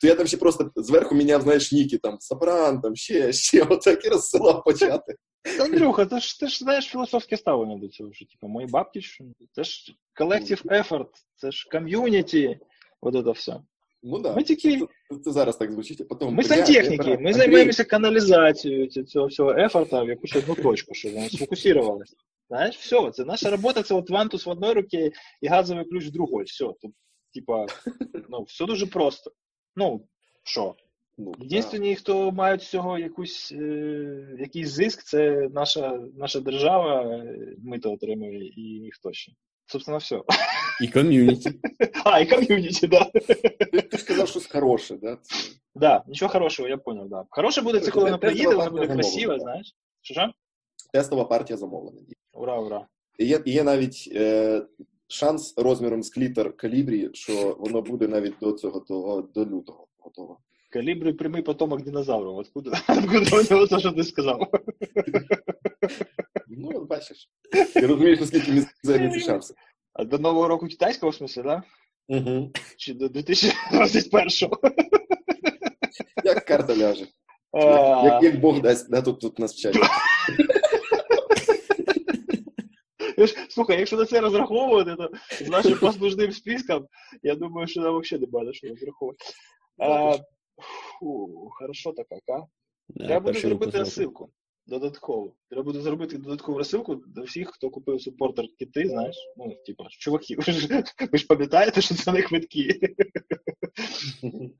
то я там ще просто зверху міняв, знаєш, ніки, там, Сопран, там, ще, ще, отак і розсилав почати. Андрюха, ти ж ти ж знаєш філософське ставлення до цього, що типу, мої бабки, що це ж collective effort, це ж ком'юніті, от це все. Ну да. Ми тільки Це, це зараз так звучить, а потім. ми сантехніки, ми займаємося каналізацією ці- цього всього ефорта в якусь одну точку, щоб воно сфокусувалося. Знаєш, все, це наша робота, це от вантус в одній руці і газовий ключ в другій. Все, тут, типа, ну, все дуже просто. Ну, що? Ну. Єдині, хто мають з цього якусь, е, якийсь зиск, це наша, наша держава, ми то отримує, і ніхто ще. Собственно, все. І ком'юніті. А, і ком'юніті, да. Ти, ж казав щось хороше, да? Да, нічого хорошого, я понял, да. Хороше буде це, коли Тестова приїде, воно буде красиве, знаєш. Що ж? Тестова партія замовлена. Ура, ура. є, є навіть е, шанс розміром з клітер калібрі, що воно буде навіть до цього до, до лютого готово. Калібри прямий потомок динозаврів. Откуда, откуда у нього те, що ти сказав? Ну, бачиш. Ти розумієш, наскільки мізерні ці шанси. А до Нового року китайського в смысле, да? Угу. Чи до 2021-го? Як карта ляже. Як, як Бог дасть, да, тут, тут нас ж- Слухай, якщо на це розраховувати, то з нашим послужним списком, я думаю, що нам взагалі не буде що розраховувати. А, фу, хорошо так, а? Треба буде зробити розсилку. Додатково. Треба буде зробити додаткову розсилку до всіх, хто купив супортер кіти, знаєш. Ну, типа, чуваки, ви ж, ви ж пам'ятаєте, що це не квитки.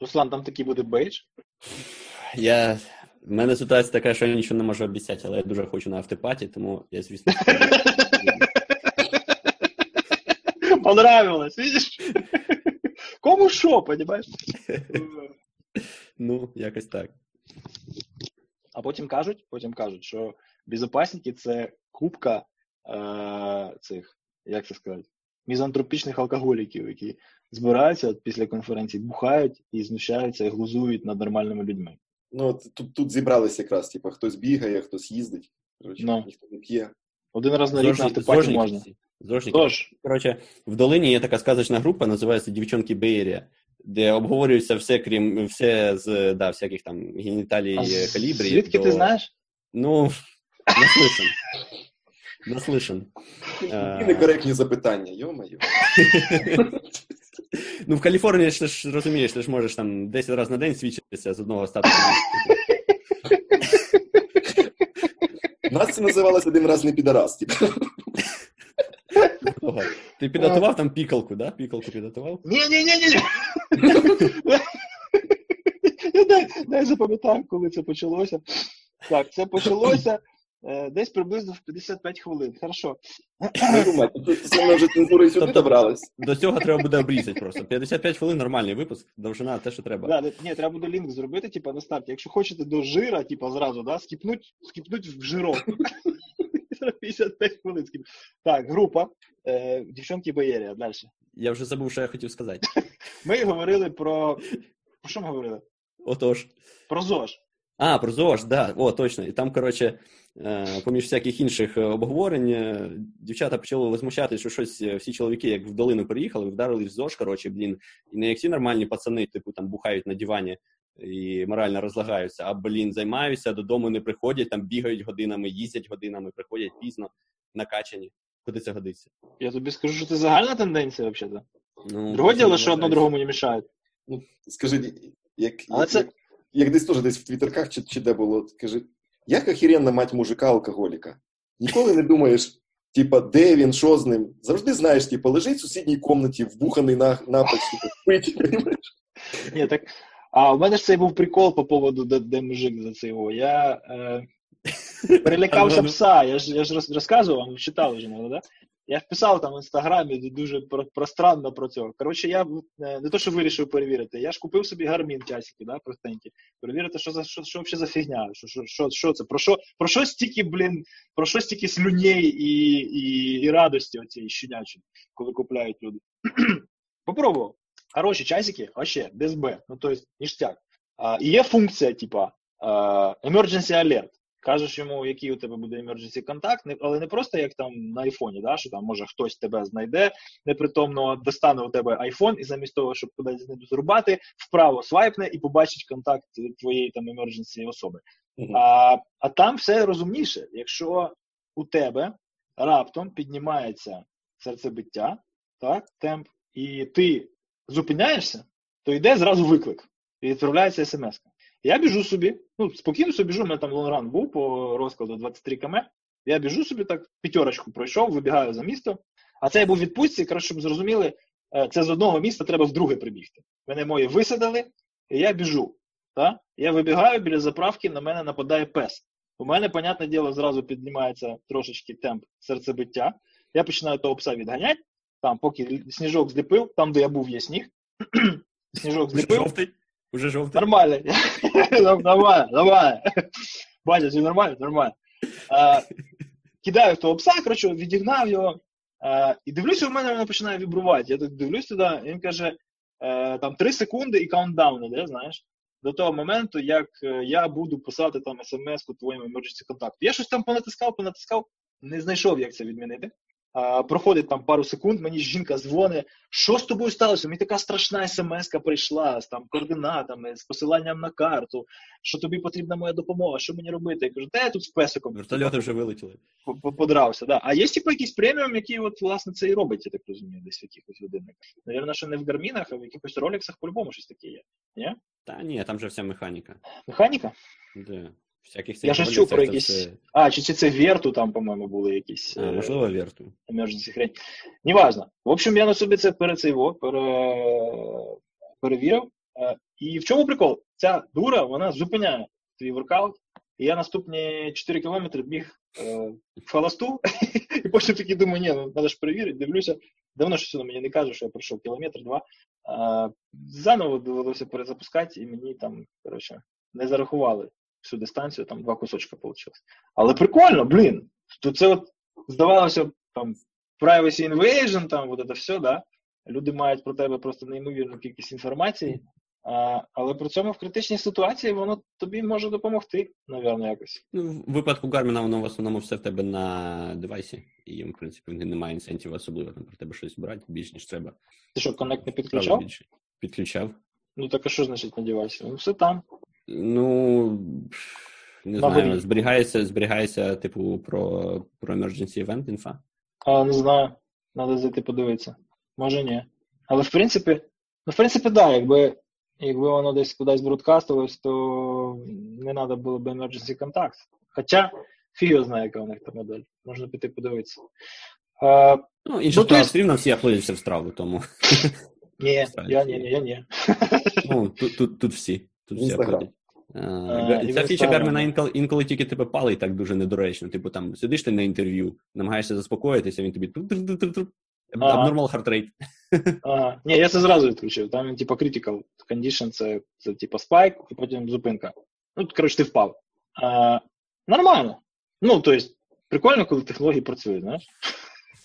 Руслан, там такий буде бейдж. Я... В мене ситуація така, що я нічого не можу обіцяти, але я дуже хочу на автопаті, тому я, звісно. Понравилось, видиш? Кому що, понимаєш? Ну, якось так. А потім кажуть, потім кажуть, що безопасники це кубка е- цих, як це сказати, мізантропічних алкоголіків, які збираються після конференції, бухають і знущаються і глузують над нормальними людьми. Ну, тут, тут зібралися якраз, типу, хтось бігає, хтось їздить. Коротше, Ну. ніхто не п'є. Один раз на рік на автопаті можна. Тож, Коротше, в долині є така сказочна група, називається Дівчонки Бейрія, де обговорюється все, крім все з да, всяких там геніталій а калібрів. звідки до- ти знаєш? Ну, наслышан. Наслышан. І некоректні запитання, йо-моє. Ну, в Каліфорнії ж ти ж розумієш, ти ж можеш там 10 разів на день свідчитися з одного статусу. У нас це називалось один раз не підарас. Типу. Ти підготував там пікалку, да? Пікалку підготував? Ні-ні-ні-ні. дай, дай запам'ятаю, коли це почалося. Так, це почалося десь приблизно в 55 хвилин. Хорошо. Вже сюди Тобто- До цього треба буде обрізати просто. 55 хвилин нормальний випуск, довжина те, що треба. Да, ні, треба буде лінк зробити, типа, на старті. Якщо хочете до жира, типа, зразу, да, скіпнуть, скіпнуть в жирок. 55 хвилин скіп. Так, група. Е, дівчонки Боєрія, далі. Я вже забув, що я хотів сказати. Ми говорили про. Про що ми говорили? Отож. Про ЗОЖ. А, про ЗОЖ, да, о, точно. І там, коротше, е, поміж всяких інших е, обговорень, е, дівчата почали возмущатися, що щось всі чоловіки, як в долину приїхали, вдарили в ЗОЖ, коротше, блін, і не як ці нормальні пацани, типу, там бухають на дивані і морально розлагаються, а, блін, займаються, додому не приходять, там бігають годинами, їздять годинами, приходять пізно, накачані. Куди це годиться? Я тобі скажу, що це загальна тенденція, взагалі. Ну, Друге діло, що одно другому не мішає. Скажи, як, Але як, це- як, як десь теж десь в твіттерках чи, чи де було, скажи, як охеренна мать мужика-алкоголіка? Ніколи не думаєш, типа, де він, що з ним? Завжди знаєш, типа, лежить в сусідній кімнаті, вбуханий на, напач, типа, спить, розумієш? Ні, так. А у мене ж цей був прикол по поводу, де, де мужик за цього. Я е, перелякався пса. Я ж, я ж роз- розказував, вам читали вже, наверно, да? Я вписав там в інстаграмі дуже пространно про цього. Коротше, я е, не то, що вирішив перевірити, я ж купив собі гармін часики, да, простенькі. Перевірити, що за що, що взагалі за фігня, що, що, що, це, про що, про що стільки, блін, про що стільки слюней і, і, і радості оцієї щенячої, коли купляють люди. Попробував. Хороші часики, вообще, без Б. Ну, то есть, ништяк. А, і є функція, типа, emergency alert. Кажеш йому, який у тебе буде emergency контакт, але не просто як там на айфоні, да, що там може хтось тебе знайде непритомно, достане у тебе айфон, і замість того, щоб кудись ним зрубати, вправо свайпне і побачить контакт твоєї там emergency особи. Мгм. А, а там все розумніше. Якщо у тебе раптом піднімається серцебиття, так, темп, і ти зупиняєшся, то йде зразу виклик і відправляється смс. Я біжу собі, ну спокійно собі біжу, у мене там лонгран був по розкладу 23 км. Я біжу собі так, п'ятерочку пройшов, вибігаю за місто. А це я був відпустці, коротше, щоб зрозуміли, е, це з одного міста треба в друге прибігти. Мене мої висадили, і я біжу. Та? Я вибігаю біля заправки, на мене нападає пес. У мене, понятне діло, зразу піднімається трошечки темп серцебиття. Я починаю того пса відганяти, там, поки сніжок зліпив, там, де я був, є сніг. Сніжок зліпив. Уже жовтий? Нормально. Нормально, нормально. Батя, все нормально? Нормально. Кидаю того пса, коротше, відігнав його. І дивлюся, у мене воно починає вібрувати. Я так дивлюсь туди, і він каже: там 3 секунди і countdown іде, знаєш, до того моменту, як е, я буду писати там смс-ку твоєму emergency контакту. Я щось там понатискав, понатискав, не знайшов, як це відмінити. А, Проходить там пару секунд, мені жінка дзвонить, що з тобою сталося? Мені така страшна смс-ка прийшла з там координатами, з посиланням на карту, що тобі потрібна моя допомога, що мені робити? Я кажу, та я тут з песиком. Вертольоти вже вилетіли. Подрався, да. А є типу якийсь преміум, який от, власне, це і робить, я так розумію, десь в якихось годинниках. Навірно, що не в гармінах, а в якихось роліксах по-любому щось таке є. Ні? Та ні, там же вся механіка. Механіка? Да. Всяких Я щось чув про якісь. Це... А, чи, це Верту там, по-моєму, були якісь. А, можливо, Верту. Emergency хрень. Неважно. В общем, я на собі це перецейво, пере... перевірив. І в чому прикол? Ця дура, вона зупиняє твій воркаут, і я наступні 4 кілометри біг е, в холосту, і потім такий думаю, ні, ну треба ж перевірити, дивлюся. Давно щось на мені не каже, що я пройшов кілометр-два. Заново довелося перезапускати, і мені там, коротше, не зарахували всю дистанцію, там два кусочка вийшло. Але прикольно, блін. То це от здавалося там privacy invasion, там от це все, да? Люди мають про тебе просто неймовірну кількість інформації, а, але при цьому в критичній ситуації воно тобі може допомогти, напевно, якось. Ну, в випадку Гарміна воно в основному все в тебе на девайсі, і в принципі немає інсентів особливо там про тебе щось брати більш ніж треба. Ти що, connect не підключав? Підключав. Ну так а що значить на девайсі? Ну все там. Ну не знаю, зберігається, зберігається, типу, про про emergency event інфа. А, не знаю. Треба зайти подивитися. Може ні. Але в принципі, ну, в принципі, так, да, якби якби воно десь кудись бродкастилось, то не треба було б emergency контакт. Хоча фіг його знає, яка у них та модель. Можна піти подивитися. А, ну, інша ну, справа, все рівно всі аплодяться в страву, тому. Ні, я ні, я ні. Ну, тут, тут, тут всі. Тут всі аплодять. Ця фіча Гарміна інколи, інколи тільки тебе палить так дуже недоречно. Типу там сидиш ти на інтерв'ю, намагаєшся заспокоїтися, він тобі abnormal heart rate. Ні, я це зразу відключив. Там він, типу, critical condition, це, це типу спайк, і потім зупинка. Ну, коротше, ти впав. А, Нормально. Ну, тобто, прикольно, коли технології працюють, знаєш.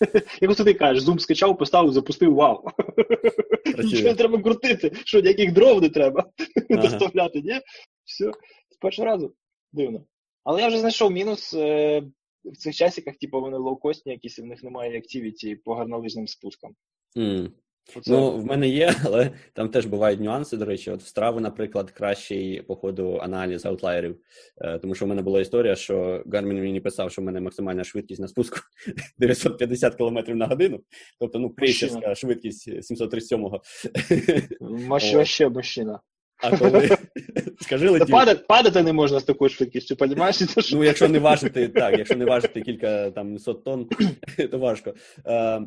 Як ти кажеш, зум скачав, поставив, запустив, вау. Нічого не треба крутити, що ніяких дров не треба доставляти, ні? Все, з першого разу. Дивно. Але я вже знайшов мінус е, в цих часиках, типу, вони лоукостні, якісь, і в них немає активіті по гарнолижним спускам. Mm. Оце... Ну, в мене є, але там теж бувають нюанси. До речі, от в страву, наприклад, кращий по ходу аналіз аутлайерів. Е, тому що в мене була історія, що Гармін мені писав, що в мене максимальна швидкість на спуску 950 км на годину. Тобто, ну, крейсерська швидкість 737-го. Вообще мужчина. А коли скажи летів... Падати, падати не можна з такою швидкістю, розумієш? Ну, якщо не важити, так, якщо не важити кілька там сот тонн, то важко. Е,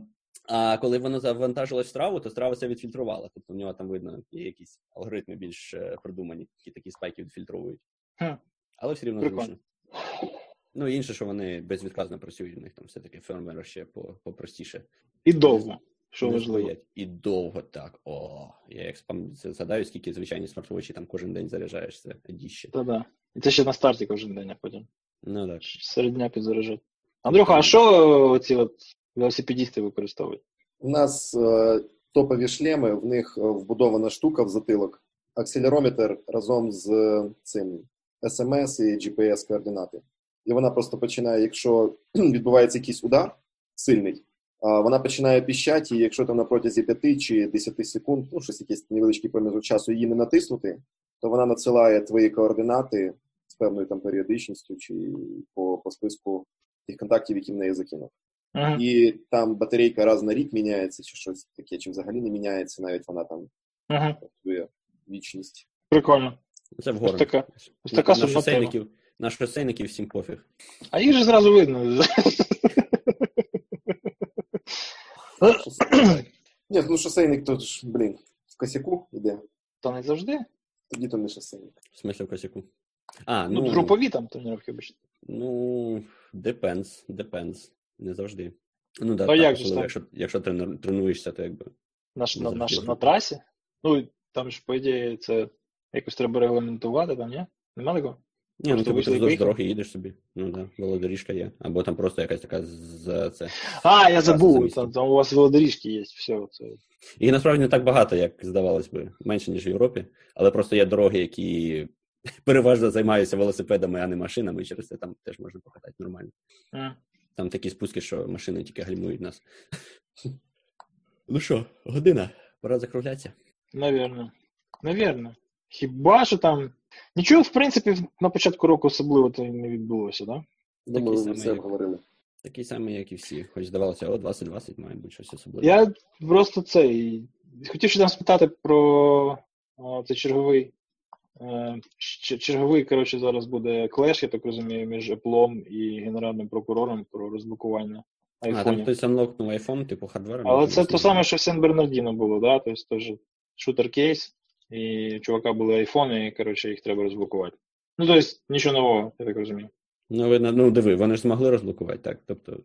а коли воно завантажилось в страву, то страва це відфільтрувала. Тобто в нього там видно є якісь алгоритми більш е, продумані, які такі спайки відфільтровують. Хм. Але все рівно зручно. Ну і інше, що вони безвідказно працюють, у них там все-таки фермер ще попростіше. І довго. Що важливо. І довго так. О, я як згадаю, скільки звичайні смартвочі там кожен день заряджаєш, це діще. Та да. І це ще на старті кожен день, а потім. Ну так. Серед дня підзаряджати. Андрюха, а що ці от велосипедісти використовують? У нас е, топові шлеми, в них е, вбудована штука в затилок, акселерометр разом з е, цим SMS і GPS-координати. І вона просто починає, якщо відбувається якийсь удар сильний, вона починає піщати, і якщо там на протязі 5 чи 10 секунд, ну щось якийсь невеличкий проміжок часу її не натиснути, то вона надсилає твої координати з певною там періодичністю чи по, по списку тих контактів, які в неї закинув. Ага. І там батарейка раз на рік міняється, чи щось таке, чи взагалі не міняється, навіть вона там ага. працює вічність. Прикольно. Це вгору. Ось така, ось така на, шосейників, на шосейників всім пофіг. А їх же зразу видно. Ні, ну шосейник то ж, блін, в косяку йде. То не завжди? Тоді то не шосейник. В смысле в косяку? А, ну, ну групові там тренування обично. Ну, depends, depends. Не завжди. Ну, да, ну, так, як же якщо, якщо ти тренуєшся, то якби. На, на, на, на трасі? Ну, там ж, по ідеї, це якось треба регламентувати, там, ні? Нема такого? Ні, ну ти вздовж дороги їдеш собі. Ну да, велодоріжка є. Або там просто якась така з це. А, я забув, там, там у вас велодоріжки є, все. Це... І насправді не так багато, як здавалось би, менше, ніж в Європі, але просто є дороги, які переважно займаються велосипедами, а не машинами, і через це там теж можна покатати нормально. М. Там такі спуски, що машини тільки гальмують нас. Ну що, година, пора закруглятися. Навірно. Навірно. Хіба що там. Нічого, в принципі, на початку року особливо то й не відбулося, так? Да? Думаю, самий, ми все як- обговорили. Такий самий, як і всі. Хоч здавалося, о, 2020 має бути щось особливе. Я просто цей. Хотів ще там спитати про о, цей черговий. е, Черговий, коротше, зараз буде clash, я так розумію, між Apple і Генеральним прокурором про розблокування А, там хтось анлокнув iPhone, типу hardware. Але це то саме, що в Сен Бернардіно було, да? Тобто теж shooter кейс, і у чувака були айфони, і коротше їх треба розблокувати. Ну, тобто, нічого нового, я так розумію. Ну, ви, ну, диви, вони ж змогли розблокувати, так? Тобто,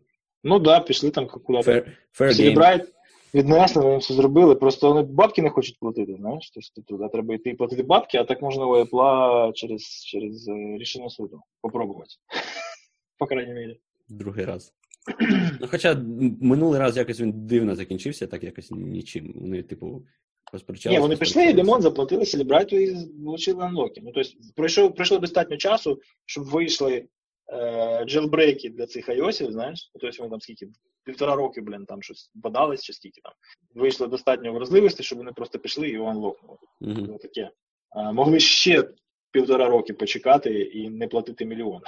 Ну да, пішли там game. Cellebrite віднесли, вони все зробили, просто вони бабки не хочуть платити, знаєш, тобто туди треба йти і платити бабки, а так можна у Apple через, через е, рішення суду попробувати. По крайній мірі. Другий раз. ну, хоча минулий раз якось він дивно закінчився, так якось нічим. Вони, типу, посперечалися. Ні, вони пішли, посперечалися. лімон заплатили Селібрайту і отримали анлоки. Ну, тобто, пройшов, пройшло достатньо часу, щоб вийшли е, джелбрейки для цих iOS, знаєш, Ну, тобто вони там скільки, півтора роки, блін, там щось подались, чи скільки там. Вийшло достатньо вразливості, щоб вони просто пішли і його анлокнули. Ну, таке. А, могли ще півтора роки почекати і не платити мільйон.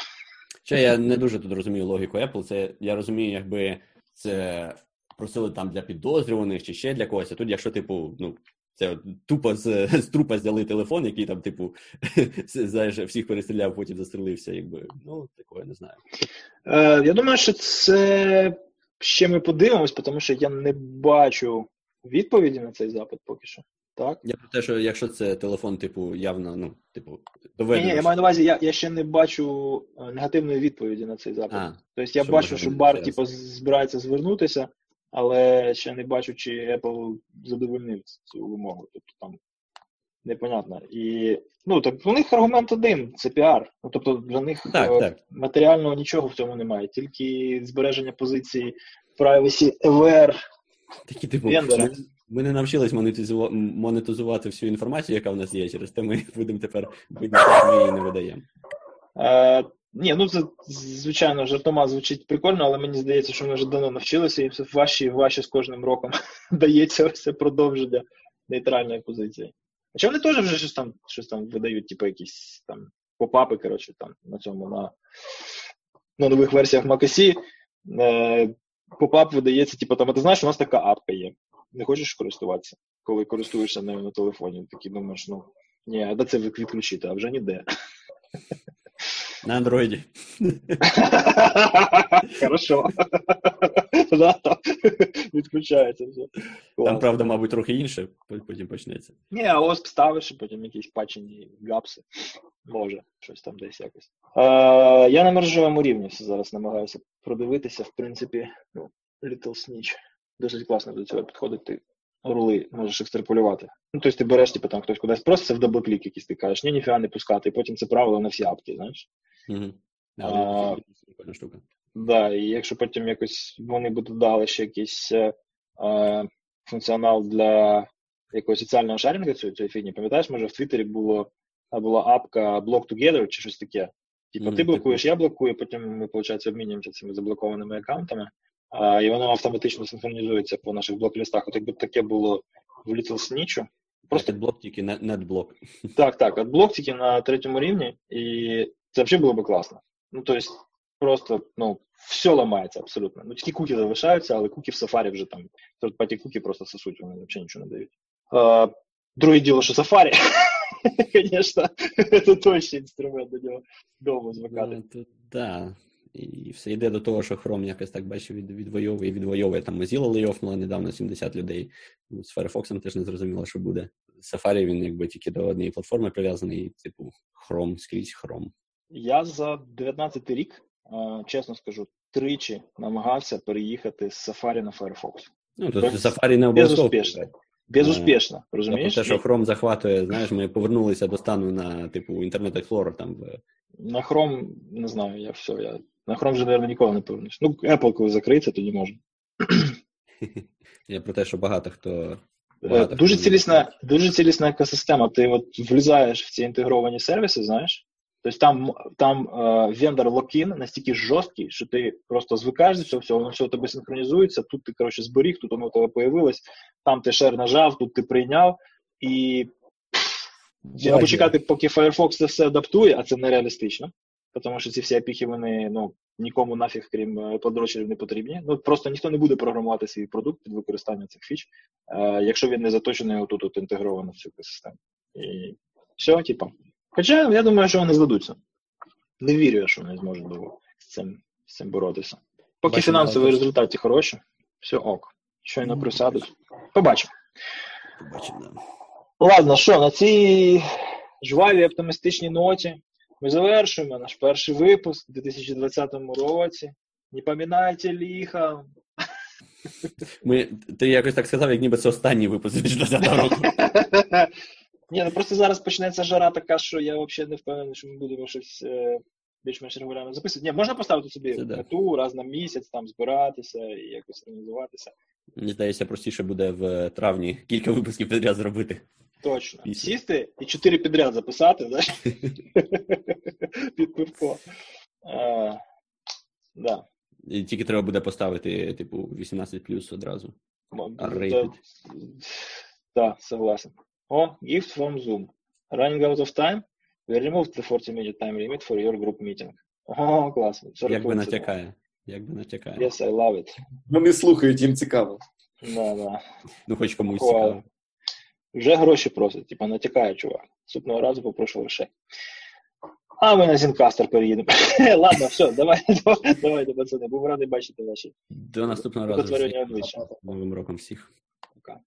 Ще я не дуже тут розумію логіку Apple. Це я розумію, якби це просили там для підозрюваних чи ще для когось. А тут, якщо, типу, ну. Це тупо з, з трупа зняли телефон, який там, типу, знаєш, всіх перестріляв, потім застрелився, якби. Ну, такого я не знаю. Е, я думаю, що це ще ми подивимось, тому що я не бачу відповіді на цей запит поки що. Так? Я про те, що якщо це телефон, типу, явно, ну, типу, доведено. ні, я маю на увазі, я, я ще не бачу е, негативної відповіді на цей запит. А, тобто я що бачу, що Барр типу, збирається звернутися, але ще не бачу, чи Apple задовольнив цю вимогу. Тобто там непонятно. І ну так у них аргумент один це піар. Ну тобто для них Так, е, так. матеріального нічого в цьому немає, тільки збереження позиції privacy aware Такі, типу, вендора. ми, не навчились монетизувати, монетизувати всю інформацію, яка в нас є, через те ми будемо тепер видно, ми її не видаємо. Ні, ну це звичайно жартома звучить прикольно, але мені здається, що вони вже давно навчилися, і все важче і важче з кожним роком дається ось це продовження нейтральної позиції. Хоча вони теж вже щось там, щось там видають, типу якісь там попапи, коротше, там на цьому на, на нових версіях macOS. Е, popup видається, типу, там, а ти знаєш, у нас така апка є. Не хочеш користуватися, коли користуєшся нею на телефоні. Такий думаєш, ну ні, а де це відключити, а вже ніде. На андроїді. Хорошо. Да, Відключається все. Там, правда, мабуть, трохи інше, потім почнеться. Ні, а ось ставиш, потім якісь пачені гапси. Може, щось там десь якось. Я на мережевому рівні все зараз намагаюся продивитися. В принципі, ну, Little Snitch. Досить класно до цього підходить. Ти рули можеш екстраполювати. Ну, тобто ти береш, типу, там хтось кудись проситься в даблклік якийсь, ти кажеш, ні, ніфіга не пускати, і потім це правило на всі апки, знаєш. Угу. А, штука. Да, і якщо потім якось вони будуть дали ще якийсь е, е, функціонал для якогось соціального шарінгу цієї фігні, пам'ятаєш, може в Твіттері було була апка Block Together чи щось таке. Типу, Мгм, ти блокуєш, я блокую, потім ми, виходить, обмінюємося цими заблокованими аккаунтами, а, і воно автоматично синхронізується по наших блок-лістах. От якби таке було в Little Snitch, Просто блок тільки не- нетблок. так, так, от блок тільки на третьому рівні, і це взагалі було би класно. Ну, то есть, просто, ну, все ламається абсолютно. Ну, тільки куки залишаються, але куки в Safari вже там, third-party куки просто сосуть, вони взагалі нічого не дають. А, друге діло, що Safari, звісно, це той ще інструмент до нього довго звикати. Ну, то, да. І все йде до того, що Chrome якось так бачив від, відвоює, відвоює. Там Mozilla лейофнула недавно 70 людей. Ну, З Firefox теж не зрозуміло, що буде. Safari він якби тільки до однієї платформи прив'язаний, типу, Chrome скрізь Chrome. Я за 19 рік, чесно скажу, тричі намагався переїхати з Safari на Firefox. Ну, то Safari не обов'язково. Безуспішно. Безуспішно, розумієш? те, що Chrome захватує, знаєш, ми повернулися до стану на, типу, Internet Explorer там в На Chrome, не знаю, я все. Я... На Chrome вже, мабуть, ніколи не повернусь. Ну, Apple, коли закриється, тоді може. Я про те, що багато хто. Е, Багато Дуже хто цілісна, дуже цілісна екосистема. Ти от влізаєш в ці інтегровані сервіси, знаєш. Тобто там, там е, вендор локін настільки жорсткий, що ти просто звикаєш до цього всього, воно все у тебе синхронізується, тут ти, коротше, зберіг, тут воно у тебе появилось, там ти шер нажав, тут ти прийняв, і або чекати, поки Firefox це все адаптує, а це нереалістично. Тому що ці всі апіхи, вони ну, нікому нафіг, крім е, подрочерів, не потрібні. Ну просто ніхто не буде програмувати свій продукт під використання цих фіч, е, якщо він не заточений отут от інтегровано в цю екосистему. І все, типа. Хоча я думаю, що вони здадуться. Не вірю, я, що вони зможуть довго з цим, з цим боротися. Поки Бачимо, фінансові так. результати хороші, все ок. Щойно присядуть. Побачимо. Побачимо. Ладно, що, на цій жвавій оптимістичній ноті ми завершуємо наш перший випуск у 2020 році. Не пам'ятайте ліха. Ми, ти якось так сказав, як ніби це останній випуск 2020 року. Ні, ну просто зараз почнеться жара така, що я взагалі не впевнений, що ми будемо щось е, більш-менш регулярно записувати. Ні, можна поставити собі Це да. мету раз на місяць, там збиратися і якось організуватися. Мені здається, простіше буде в травні кілька випусків підряд зробити. Точно. Пісня. Сісти і чотири підряд записати, знаєш? Під пивко. А, да. І тільки треба буде поставити, типу, 18 плюс одразу. Да, согласен. О, gift from Zoom. Running out of time. We removed the 40 minute time limit for your group meeting. О, класно. 40 Як би натякає. Як би натякає. Yes, I love it. Вони слухають, їм цікаво. Да, да. Ну, хоч комусь цікаво. Вже гроші просить, типа натякає, чувак. Наступного разу попрошу грошей. А ми на Зінкастер переїдемо. Ладно, все, давайте, давайте, пацани. Був радий бачити ваші До наступного разу. Новим роком всіх. Пока.